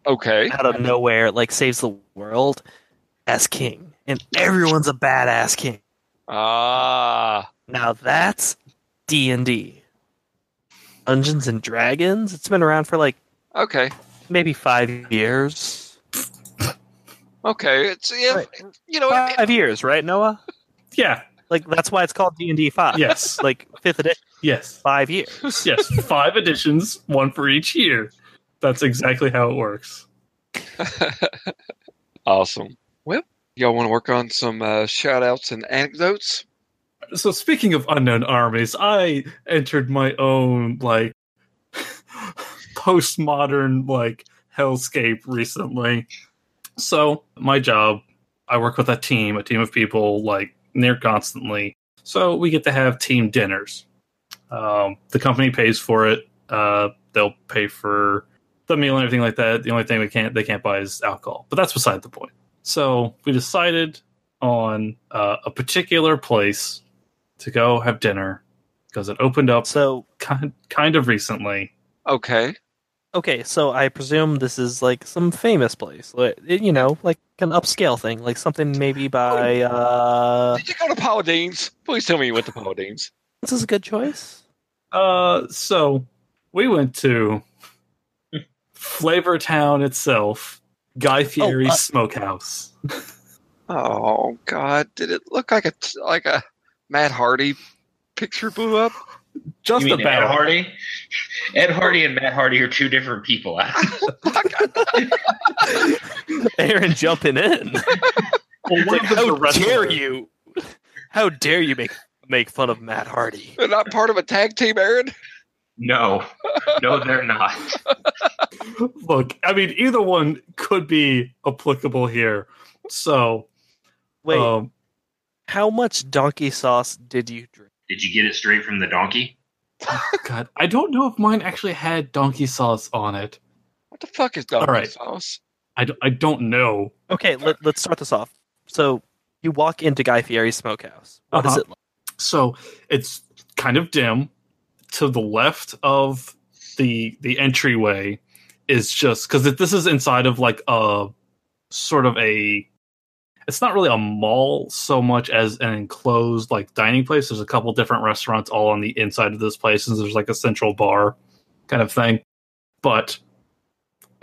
Okay. out of nowhere like saves the world as king, and everyone's a badass king. Ah. Now that's D and D. Dungeons and Dragons. It's been around for like okay. maybe five years. Okay. It's yeah. Right. You know. it- Five years, right, Noah? Yeah. Like that's why it's called D and D five. Yes. like fifth edition, Yes. five years. Yes. Five editions, one for each year. That's exactly how it works. awesome. Well, y'all want to work on some uh, shout outs and anecdotes? So speaking of unknown armies, I entered my own like postmodern like hellscape recently. So my job, I work with a team, a team of people like near constantly. So we get to have team dinners. Um, the company pays for it. Uh, they'll pay for the meal and everything like that. The only thing we can't they can't buy is alcohol, but that's beside the point. So we decided on uh, a particular place to go have dinner because it opened up So kind kind of recently. Okay. Okay, so I presume this is like some famous place, like, you know, like an upscale thing, like something maybe by. uh Did you go to Paulding's? Please tell me you went to Paulding's. This is a good choice. Uh, so we went to Flavortown itself, Guy Fieri's uh- Smokehouse. Oh God! Did it look like a like a Matt Hardy picture blew up? Just you mean about. Ed Hardy? Ed Hardy and Matt Hardy are two different people. Aaron jumping in. Well, one Like, of how dare you? How dare you make make fun of Matt Hardy? They're not part of a tag team, Aaron. no, no, they're not. Look, I mean, either one could be applicable here. So, Wait, um, how much donkey sauce did you drink? Did you get it straight from the donkey? God, I don't know if mine actually had donkey sauce on it. What the fuck is donkey All right. sauce? I, d- I don't know. Okay, let, let's start this off. So you walk into Guy Fieri's smokehouse. What is Uh-huh. it like? So it's kind of dim. To the left of the the entryway is just because this is inside of like a sort of a. It's not really a mall so much as an enclosed like dining place. There's a couple different restaurants all on the inside of this place, and there's like a central bar kind of thing. But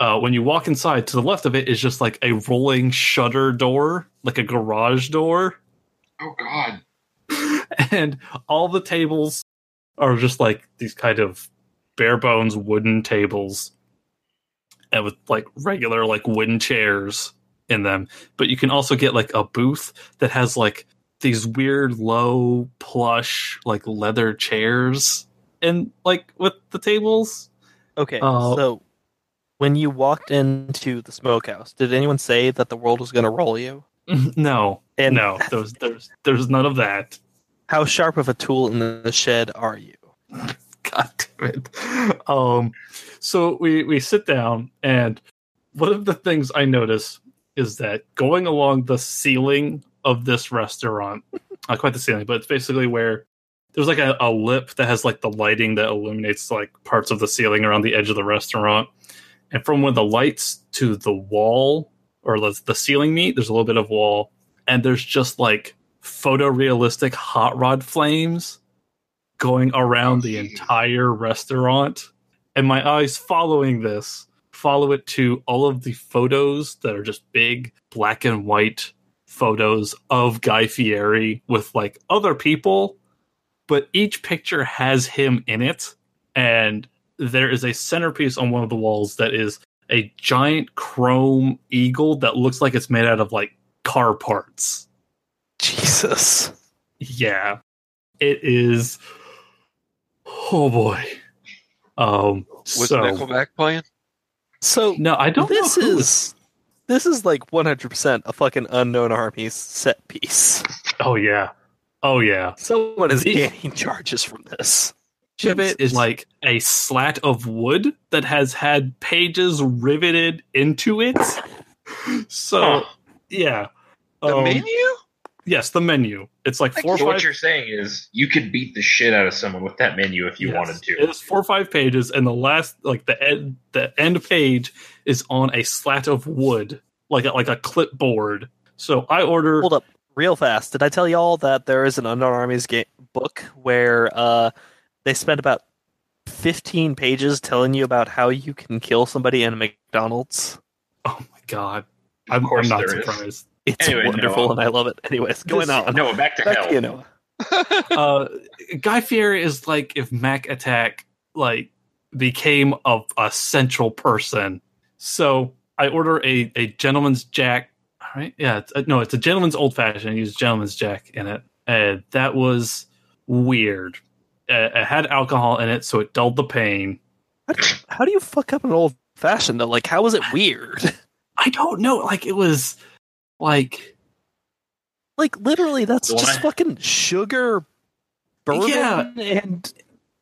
uh, when you walk inside, to the left of it is just like a rolling shutter door, like a garage door Oh God! and all the tables are just like these kind of bare bones wooden tables and with like regular like wooden chairs in them but you can also get like a booth that has like these weird low plush like leather chairs and like with the tables Okay, Uh, so when you walked into the smokehouse, did anyone say that the world was going to roll you? no And no there's there's there's none of that how sharp of a tool in the shed are you? God damn it. Um, so we we sit down, and one of the things I notice is that going along the ceiling of this restaurant, not quite the ceiling, but it's basically where there's like a, a lip that has like the lighting that illuminates like parts of the ceiling around the edge of the restaurant, and from where the lights to the wall or the, the ceiling meet, there's a little bit of wall, and there's just like photorealistic hot rod flames going around the entire restaurant. And my eyes following this follow it to all of the photos that are just big black and white photos of Guy Fieri with like other people, but each picture has him in it. And there is a centerpiece on one of the walls that is a giant chrome eagle that looks like it's made out of like car parts. Jesus. Yeah. It is oh boy. Um Was so Nickelback playing? So no, I don't this know who is this is like 100% a fucking unknown armies set piece. Oh yeah. Oh yeah. Someone is The- gaining charges from this. Each of it is like a slat of wood that has had pages riveted into it. So Huh. The yeah. Um, menu? Yes, the menu. It's like four or So what you're saying is you could beat the shit out of someone with that menu if you Yes. wanted to. It's four or five pages, and the last, like the end, the end page is on a slat of wood, like a, like a clipboard. So I order. Hold up, real fast. Did I tell y'all that there is an Unknown Armies game book where uh, they spent about fifteen pages telling you about how you can kill somebody in a McDonald's? Oh my god, I'm, I'm course not there is. Surprised. It's Anyway, wonderful, Noah. and I love it. Anyways, going This- on. No, back to Back hell. to you, Noah. uh, Guy Fieri is like if Mac Attack like became a, a central person. So I order a, a gentleman's jack. All right, yeah, it's, uh, no, it's a gentleman's old fashioned. I use gentleman's jack in it, and that was weird. Uh, it had alcohol in it, so it dulled the pain. How do, how do you fuck up an old fashioned though? Like, how was it weird? I don't know, like it was like Like, literally, that's just I- fucking sugar, bourbon, Yeah. and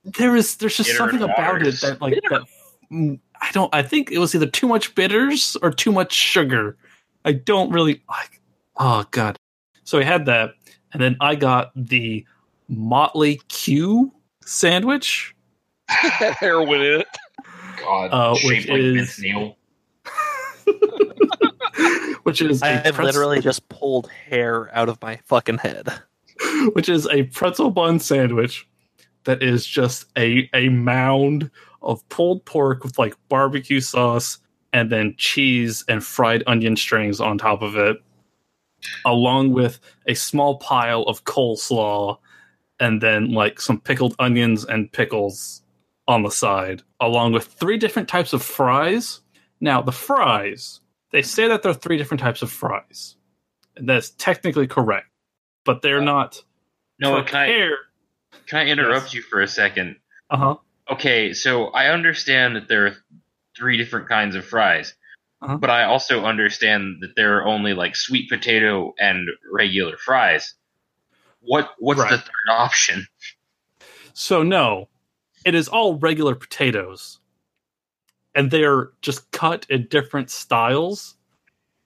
there is there's just something and about it that like that I don't I think it was either too much bitters or too much sugar. I don't really like oh god. So I had that and then I got the Motley Q sandwich. Had heroin in it. God, Uh, shaped which like is- Vince Neil. which is I have pretzel- literally just pulled hair out of my fucking head. which is a pretzel bun sandwich that is just a a mound of pulled pork with like barbecue sauce and then cheese and fried onion strings on top of it along with a small pile of coleslaw and then like some pickled onions and pickles on the side along with three different types of fries now the fries they say that there are three different types of fries and that's technically correct but they're not No, can I can I interrupt Yes. you for a second? Uh huh. Okay, so I understand that there are three different kinds of fries, Uh-huh. but I also understand that there are only like sweet potato and regular fries. What what's the third option? So no, it is all regular potatoes, and they're just cut in different styles,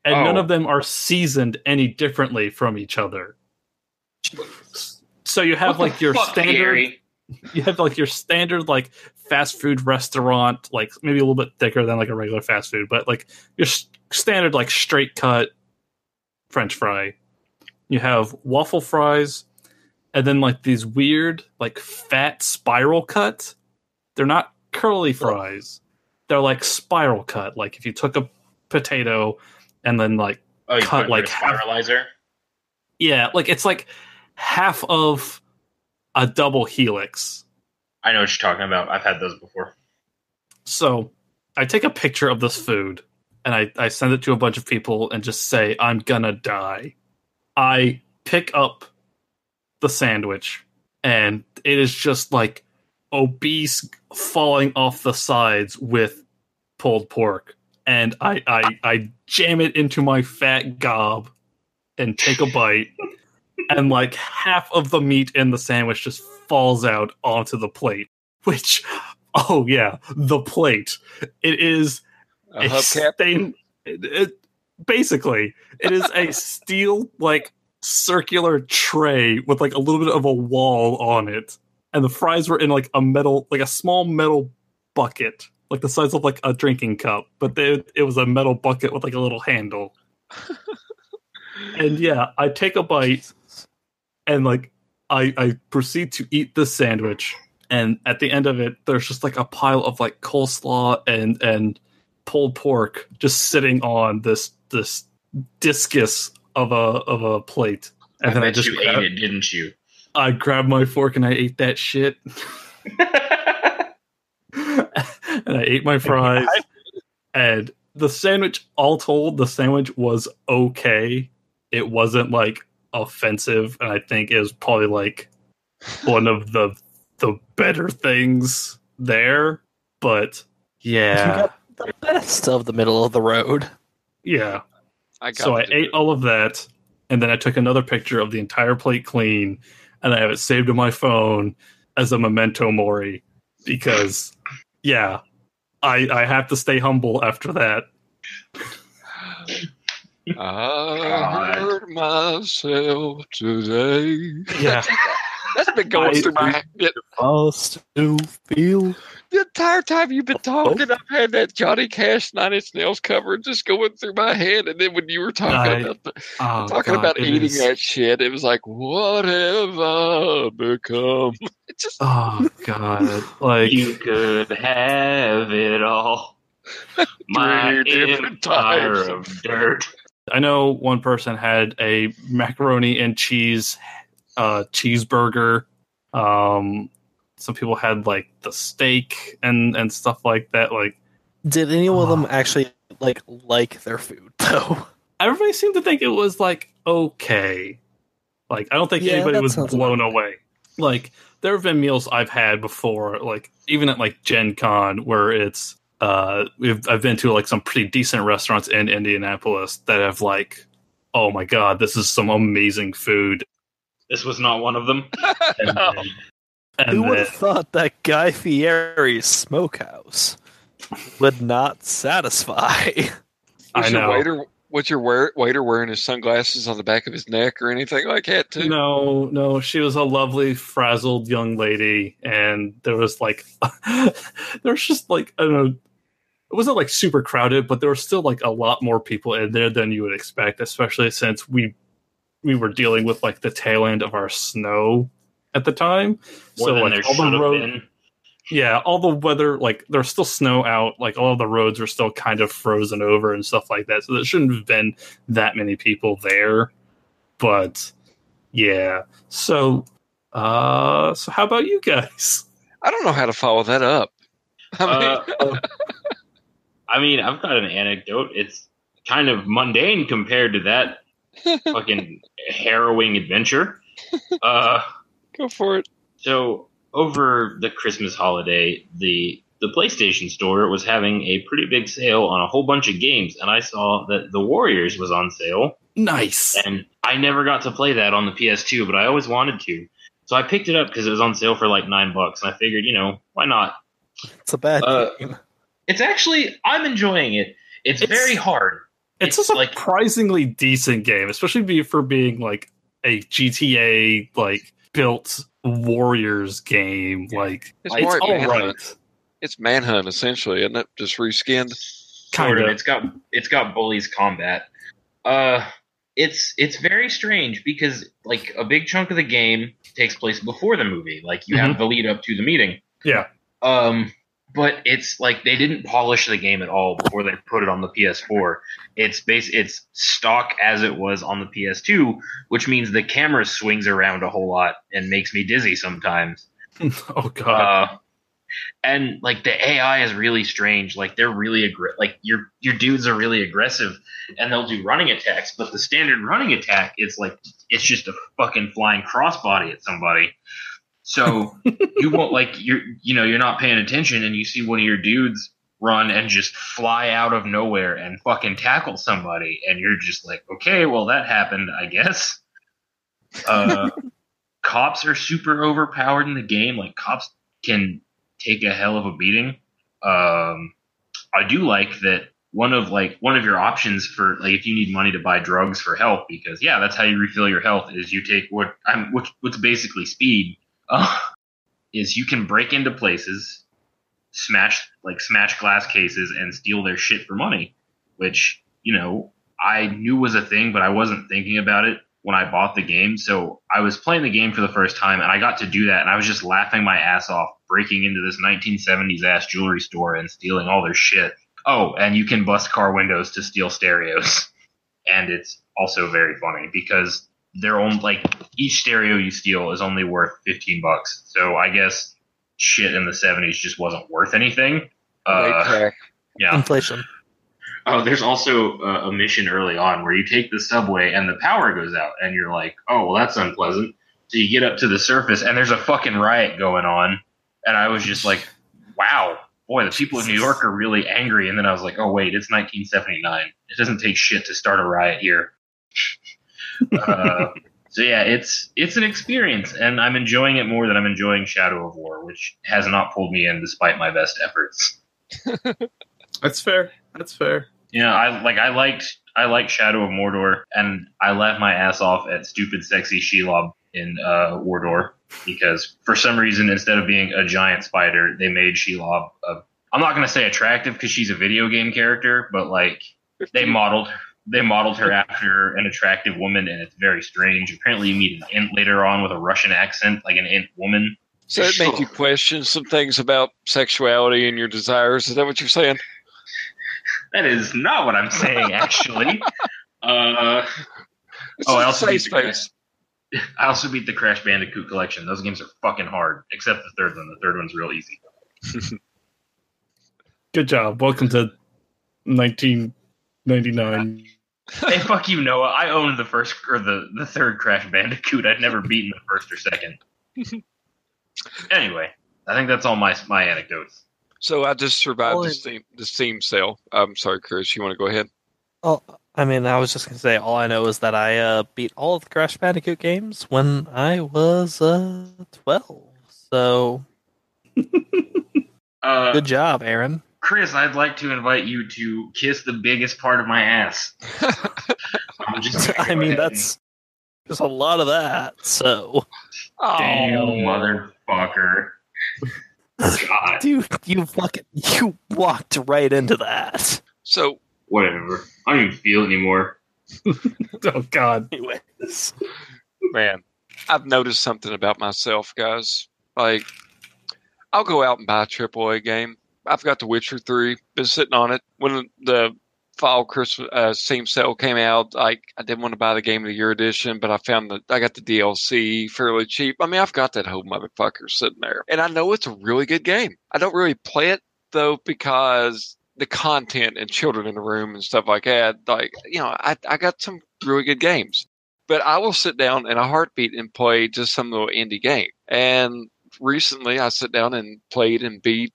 and none Oh. of them are seasoned any differently from each other. So you have What like your fuck, standard, Gary? you have like your standard like fast food restaurant, like maybe a little bit thicker than like a regular fast food, but like your standard like straight cut French fry. You have waffle fries, and then like these weird like fat spiral cut. They're not curly fries. They're like spiral cut. Like if you took a potato and then like Oh, cut like half- spiralizer. yeah, like it's like half of a double helix. I know what you're talking about. I've had those before. So I take a picture of this food and I, I send it to a bunch of people and just say, I'm gonna die. I pick up the sandwich and it is just like obese falling off the sides with pulled pork. And I, I, I jam it into my fat gob and take a bite. and like half of the meat in the sandwich just falls out onto the plate. Which Oh yeah, the plate. It is A hubcap. stain. It, it- basically, it is a steel like circular tray with like a little bit of a wall on it, and the fries were in like a metal, like a small metal bucket, like the size of like a drinking cup, but they, it was a metal bucket with like a little handle. and yeah, I take a bite and like I I proceed to eat the sandwich, and at the end of it, there's just like a pile of like coleslaw and and pulled pork just sitting on this this discus of a of a plate. And I then I just you ate it, didn't you? I grabbed my fork and I ate that shit, and I ate my fries. And the sandwich, all told, the sandwich was okay. It wasn't like offensive, and I think it was probably like one of the the better things there. But yeah, You got the best of the middle of the road. yeah. I got So I to ate all of that, and then I took another picture of the entire plate clean, and I have it saved to my phone as a memento mori because, yeah, I I have to stay humble after that. I hurt myself today. Yeah. That's been going I- through my head. Us to feel. The entire time you've been talking, I've had that Johnny Cash Nine Inch Nails cover just going through my head. And then when you were talking I- about the, Oh, talking God, about eating is- that shit, it was like, what have I become? It just Oh God! Like You could have it all. My Three different empire types of dirt. I know one person had a macaroni and cheese uh, cheeseburger. Um, some people had like the steak and and stuff like that. Like Did any of them actually like like their food though? everybody seemed to think it was like okay. Like I don't think Yeah, anybody was blown about away. Like there have been meals I've had before, like even at like Gen Con, where it's uh we've I've been to like some pretty decent restaurants in Indianapolis that have like, oh my god, this is some amazing food. This was not one of them. No. Then- and Who would have thought that Guy Fieri's smokehouse would not satisfy? I was your know. waiter was your wear, waiter wearing his sunglasses on the back of his neck or anything like that too? No, no, she was a lovely, frazzled young lady, and there was like, there was just like I don't know, it wasn't like super crowded, but there was still like a lot more people in there than you would expect, especially since we we were dealing with like the tail end of our snow at the time. More so like all the have road, yeah, all the weather, like there's still snow out, like all the roads are still kind of frozen over and stuff like that. So there shouldn't have been that many people there. But yeah. So uh so how about you guys? I don't know how to follow that up. I mean, Uh, I mean, I've got an anecdote. It's kind of mundane compared to that fucking harrowing adventure. Uh, go for it. so over the Christmas holiday, the the PlayStation Store was having a pretty big sale on a whole bunch of games, and I saw that The Warriors was on sale. Nice. and I never got to play that on the PS2, but I always wanted to. So I picked it up because it was on sale for like nine bucks, and I figured, you know, why not? It's a bad Uh, game. It's actually I'm enjoying it. It's, It's- very hard. It's, it's a like- surprisingly decent game, especially for being like a GTA like built Warriors game. Like It's It's all Manhunt. right. It's Manhunt essentially, isn't it? Just reskinned. Sort of. Kinda. It's got it's got Bully's combat. Uh, it's it's very strange because like a big chunk of the game takes place before the movie. Like you have the lead up to the meeting. Yeah. Um, but it's like they didn't polish the game at all before they put it on the PS4. It's base it's stock as it was on the PS2, which means the camera swings around a whole lot and makes me dizzy sometimes. Oh god. Uh, and like the AI is really strange. Like they're really aggr- like your your dudes are really aggressive, and they'll do running attacks. But the standard running attack is like it's just a fucking flying crossbody at somebody. So you won't like you're you know you're not paying attention, and you see one of your dudes run and just fly out of nowhere and fucking tackle somebody, and you're just like, okay, well that happened, I guess. Uh, cops are super overpowered in the game. Like cops can take a hell of a beating. Um, I do like that one of like one of your options for like if you need money to buy drugs for health because yeah that's how you refill your health is you take what I'm which what's basically speed uh, is you can break into places smash like smash glass cases and steal their shit for money which you know I knew was a thing but I wasn't thinking about it when I bought the game. So I was playing the game for the first time and I got to do that and I was just laughing my ass off breaking into this 1970s ass jewelry store and stealing all their shit. Oh, and you can bust car windows to steal stereos. And it's also very funny because they're only like each stereo you steal is only worth 15 bucks. So I guess shit in the 70s just wasn't worth anything. Uh, track. yeah. Inflation. Oh, there's also uh, a mission early on where you take the subway and the power goes out, and you're like, oh, well, that's unpleasant. So you get up to the surface, and there's a fucking riot going on. And I was just like, wow, boy, the people of New York are really angry. And then I was like, oh, wait, it's 1979. It doesn't take shit to start a riot here. Uh, so yeah, it's it's an experience, and I'm enjoying it more than I'm enjoying Shadow of War, which has not pulled me in despite my best efforts. That's fair. That's fair. You know, I like I liked I liked Shadow of Mordor, and I laughed my ass off at stupid, sexy Shelob in uh, Mordor because for some reason, instead of being a giant spider, they made Shelob. A, I'm not going to say attractive because she's a video game character, but like they modeled they modeled her after an attractive woman, and it's very strange. Apparently, you meet an Ent later on with a Russian accent, like an Ent woman. So it made you question some things about sexuality and your desires. Is that what you're saying? That is not what I'm saying, actually. uh, Oh, I a also safe beat the space. I also beat the Crash Bandicoot collection. Those games are fucking hard, except the third one. The third one's real easy. Good job. Welcome to 1999. Hey, fuck you, Noah. I owned the first or the the third Crash Bandicoot. I'd never beaten the first or second. anyway, I think that's all my my anecdotes. So I just survived Well, the it- Steam, the Steam sale. I'm sorry, Chris. You want to go ahead? Oh, I mean, I was just gonna say, all I know is that I uh, beat all of the Crash Bandicoot games when I was uh, twelve. So Uh, good job, Aaron. Chris, I'd like to invite you to kiss the biggest part of my ass. I'm just I mean, ahead that's there's a lot of that. So, Oh, damn motherfucker. God, dude, you fucking you walked right into that. So whatever. I don't even feel it anymore. Oh God. Anyways, man, I've noticed something about myself, guys. Like, I'll go out and buy a AAA game. I've got The Witcher Three. Been sitting on it. When the fall Christmas uh, Steam sale came out, like I didn't want to buy the Game of the Year edition, but I found that I got the DLC fairly cheap. I mean, I've got that whole motherfucker sitting there, and I know it's a really good game. I don't really play it though because the content and children in the room and stuff like that. Like, you know, I I got some really good games but I will sit down in a heartbeat and play just some little indie game. And recently, I sat down and played and beat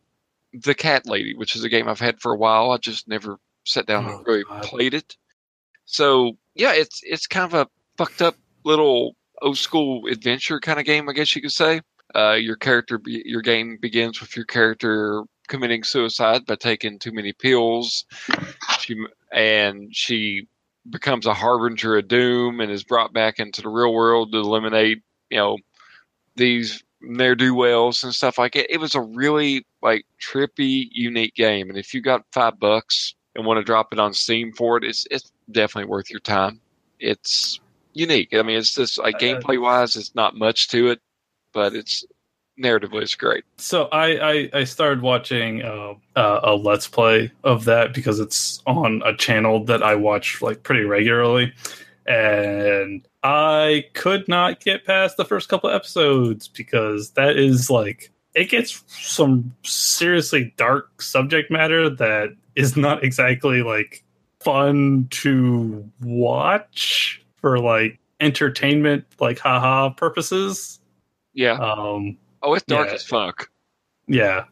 the Cat Lady, which is a game I've had for a while. I just never sat down Oh, and really God. played it. So yeah, it's it's kind of a fucked up little old school adventure kind of game, I guess you could say. Uh, your character, be, your game begins with your character committing suicide by taking too many pills. She and she becomes a harbinger of doom and is brought back into the real world to eliminate, you know, these ne'er do wells and stuff like it. It was a really like trippy, unique game, and if you got five bucks and want to drop it on Steam for it, it's it's definitely worth your time. It's unique. I mean, it's just like gameplay wise, it's not much to it, but it's narratively it's great. So I I, I started watching uh, uh, a let's play of that because it's on a channel that I watch like pretty regularly, and I could not get past the first couple episodes because that is like it gets some seriously dark subject matter that is not exactly like fun to watch for like entertainment like haha purposes Yeah. um Oh, it's dark yeah. as fuck. yeah.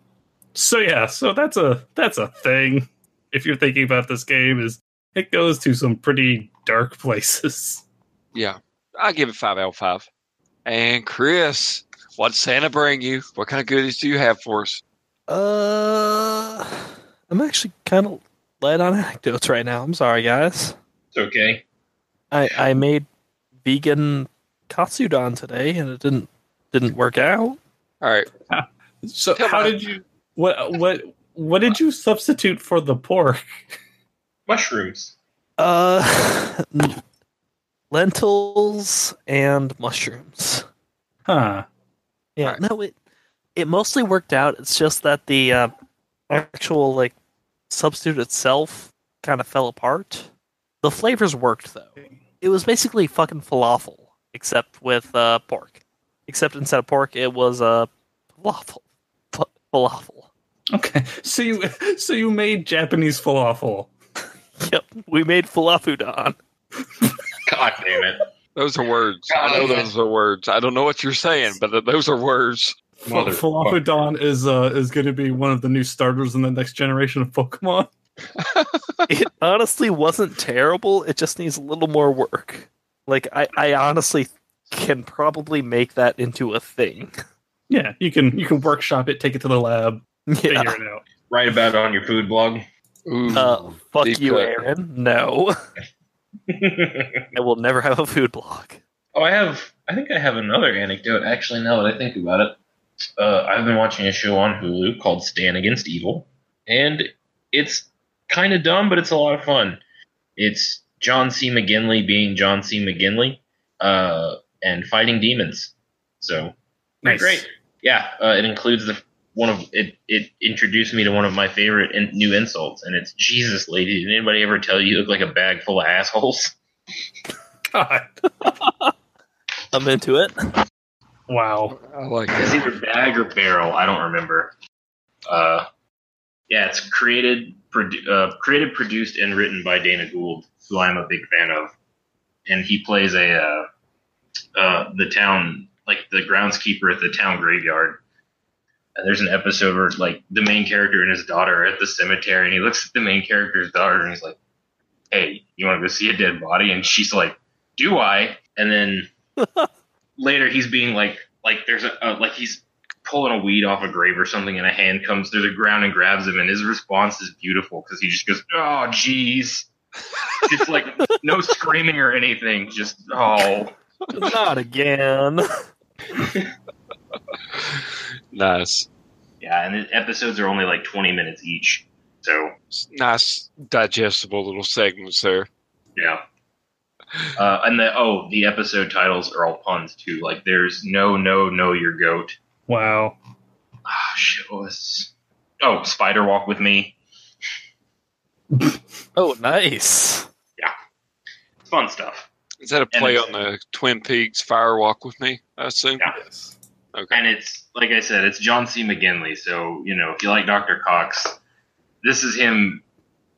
So yeah, so that's a that's a thing. If you're thinking about this game, is it goes to some pretty dark places. Yeah. I give it five out of five. And Chris, what'd Santa bring you? What kind of goodies do you have for us? uh, I'm actually kind of light on anecdotes right now. I'm sorry, guys. It's okay. I I made vegan katsudon today, and it didn't didn't work out. All right. So Come how on. did you what what what did you substitute for the pork? Mushrooms. Uh, lentils and mushrooms. Huh. Yeah, Alright. no, it it mostly worked out. It's just that the uh, actual like substitute itself kind of fell apart. The flavors worked though. It was basically fucking falafel, except with uh, pork. Except instead of pork, it was uh, falafel. Fa- falafel. Okay. So you so you made Japanese falafel. Yep, we made falafudon. God damn it. Those are words. I know those are words. I don't know what you're saying, but those are words. Motherfucker. Falafudon is uh is going to be one of the new starters in the next generation of Pokemon. it honestly wasn't terrible. It just needs a little more work. Like I, I honestly can probably make that into a thing. Yeah, you can you can workshop it, take it to the lab, Yeah. figure it out. Write about it on your food blog. Ooh, Uh, fuck you, cut. Aaron. No, I will never have a food blog. Oh, I have. I think I have another anecdote. Actually, now that I think about it, uh, I've been watching a show on Hulu called Stan Against Evil, and it's kind of dumb, but it's a lot of fun. It's John C. McGinley being John C. McGinley, uh, and fighting demons. So Nice. great. Yeah, uh, it includes the one of it. It introduced me to one of my favorite in, new insults, and it's Jesus, lady. Did anybody ever tell you you look like a bag full of assholes? God. I'm into it. Wow. I like It's that. either bag or barrel. I don't remember. Uh, yeah, it's created, produ- uh, created, produced, and written by Dana Gould, who I'm a big fan of, and he plays a uh, uh, the town like the groundskeeper at the town graveyard. And there's an episode where like the main character and his daughter are at the cemetery, and he looks at the main character's daughter and he's like, "Hey, you want to go see a dead body?" And she's like, "Do I?" And then later he's being like like there's a uh, like he's pulling a weed off a grave or something and a hand comes through the ground and grabs him and his response is beautiful because he just goes oh jeez it's like no screaming or anything just oh Not again. Nice. yeah and the episodes are only like 20 minutes each so Nice, digestible little segments there. yeah uh, and the oh the episode titles are all puns too like there's no no no your goat Wow. ah shit what was oh spider walk with me Oh, nice. it's fun stuff Is that a play on the Twin Peaks Fire Walk with Me? I assume. Yeah. Yes. Okay. and it's like I said, it's John C. McGinley. So you know, if you like Dr. Cox, this is him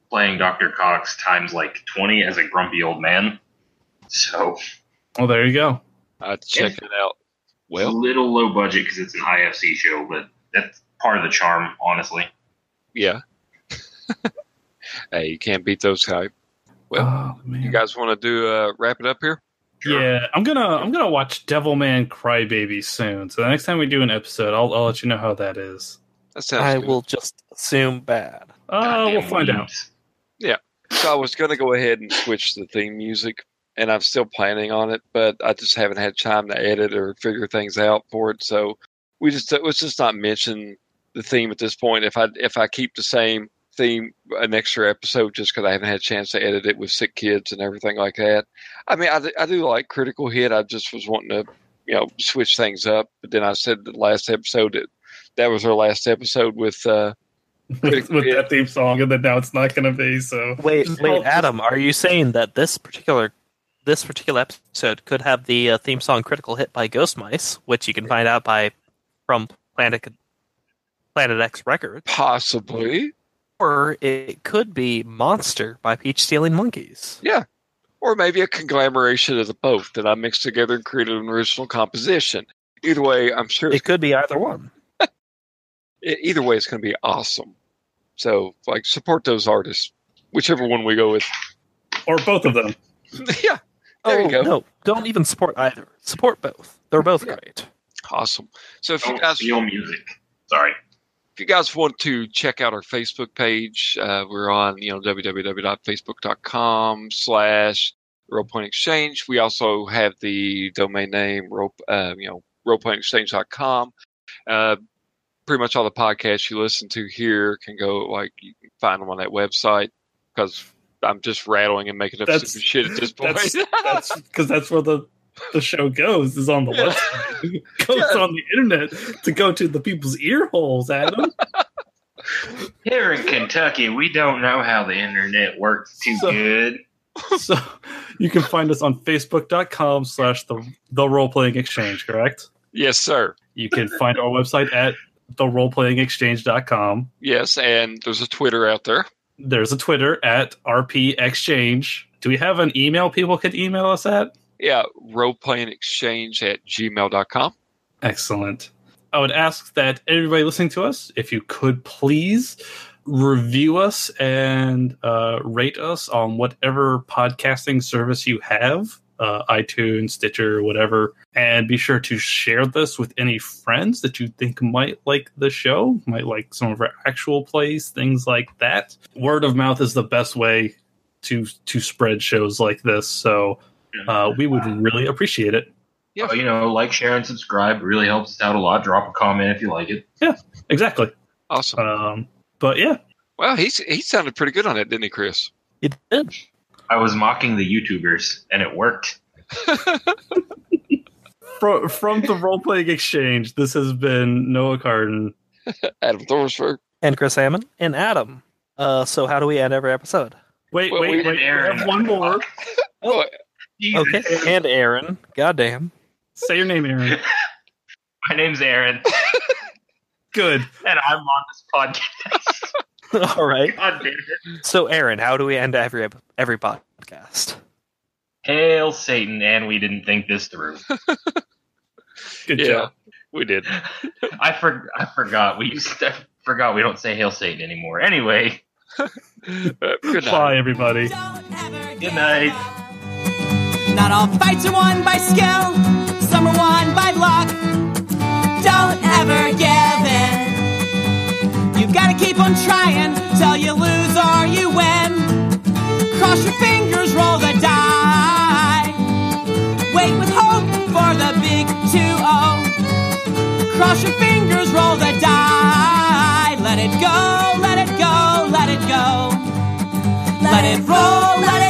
playing Dr. Cox times like twenty as a grumpy old man. So Well, there you go. I have to check it out. well, a little low budget because it's an IFC show, but that's part of the charm, honestly. yeah. hey, you can't beat those hype. Well, oh, you guys want to do uh, wrap it up here? Yeah, I'm gonna I'm gonna watch Devilman Crybaby soon. So the next time we do an episode, I'll I'll let you know how that is. That sounds I good. will just assume bad. Uh, we'll find out. Yeah. So I was going to go ahead and switch the theme music, and I'm still planning on it, but I just haven't had time to edit or figure things out for it. So we just let's just not mention the theme at this point. If I if I keep the same theme an extra episode just because I haven't had a chance to edit it with sick kids and everything like that. I mean, I, do- I do like Critical Hit. I just was wanting to you know switch things up, but then I said the last episode that that was our last episode with. uh with, with that theme song, and then now it's not gonna be. So Wait, Just wait, hold- Adam, are you saying that this particular this particular episode could have the uh, theme song "Critical Hit" by Ghost Mice, which you can find out by from Planet Plan-It-X Records, Possibly, or it could be "Monster" by Peach Stealing Monkeys. Yeah. Or maybe a conglomeration of the both that I mixed together and created an original composition. Either way, I'm sure. It could be either one. either way, it's going to be awesome. So, like, support those artists, whichever one we go with. or both of them. yeah, there oh you go. no, don't even support either. Support both. They're both Yeah. great. Awesome. So, if you Don't guys steal music. Sorry. If you guys want to check out our Facebook page, uh, we're on you know www.facebook.com slash Rolepoint Exchange. We also have the domain name rope uh, you know rolepointexchange.com. Uh, pretty much all the podcasts you listen to here can go like you can find them on that website because I'm just rattling and making up That's- stupid shit at this point. That's that's because that's where the the show goes is on the Yeah. website. It goes on the internet to go to the people's ear holes, Adam. Here in Kentucky, we don't know how the internet works too So- good. so you can find us on facebook.com slash the the role playing exchange, correct? yes, sir. You can find our website at the roleplayingexchange.com. Yes, and there's a Twitter out there. There's a Twitter at RP Exchange. Do we have an email people could email us at? Yeah, roleplayingexchange at gmail.com. Excellent. I would ask that everybody listening to us, if you could please review us and uh, rate us on whatever podcasting service you have. uh, iTunes, Stitcher, whatever. And be sure to share this with any friends that you think might like the show, might like some of our actual plays, things like that. Word of mouth is the best way to to spread shows like this. So uh, we would really appreciate it. Yeah. Uh, you know, like, share, and subscribe. It really helps us out a lot. Drop a comment if you like it. Yeah, exactly. Awesome. Um, but yeah, Well, he's he sounded pretty good on it, didn't he, Chris? It did. I was mocking the YouTubers, and it worked. from, from the role playing exchange, this has been Noah Carden. Adam Thorsberg. And Chris Hammond and Adam. Uh, so how do we end every episode? Wait, Well, wait, we- wait. We have one more. Oh, Jesus. Okay. And Aaron. Goddamn. Say your name, Aaron. My name's Aaron, Good. and I'm on this podcast. All right. God damn it. So Aaron, how do we end every every podcast? Hail Satan, and we didn't think this through. Good yeah, job. we did. I for, I forgot. We used to, forgot we don't say Hail Satan anymore. Anyway, Uh, good night. Bye, everybody. Good give night. Not all fights are won by skill, some are won by luck. Don't ever give in. You've got to keep on trying till you lose or you win. Cross your fingers, roll the die. Wait with hope for the big 2 Cross your fingers, roll the die. Let it go, let it go, let it go. Let it roll, let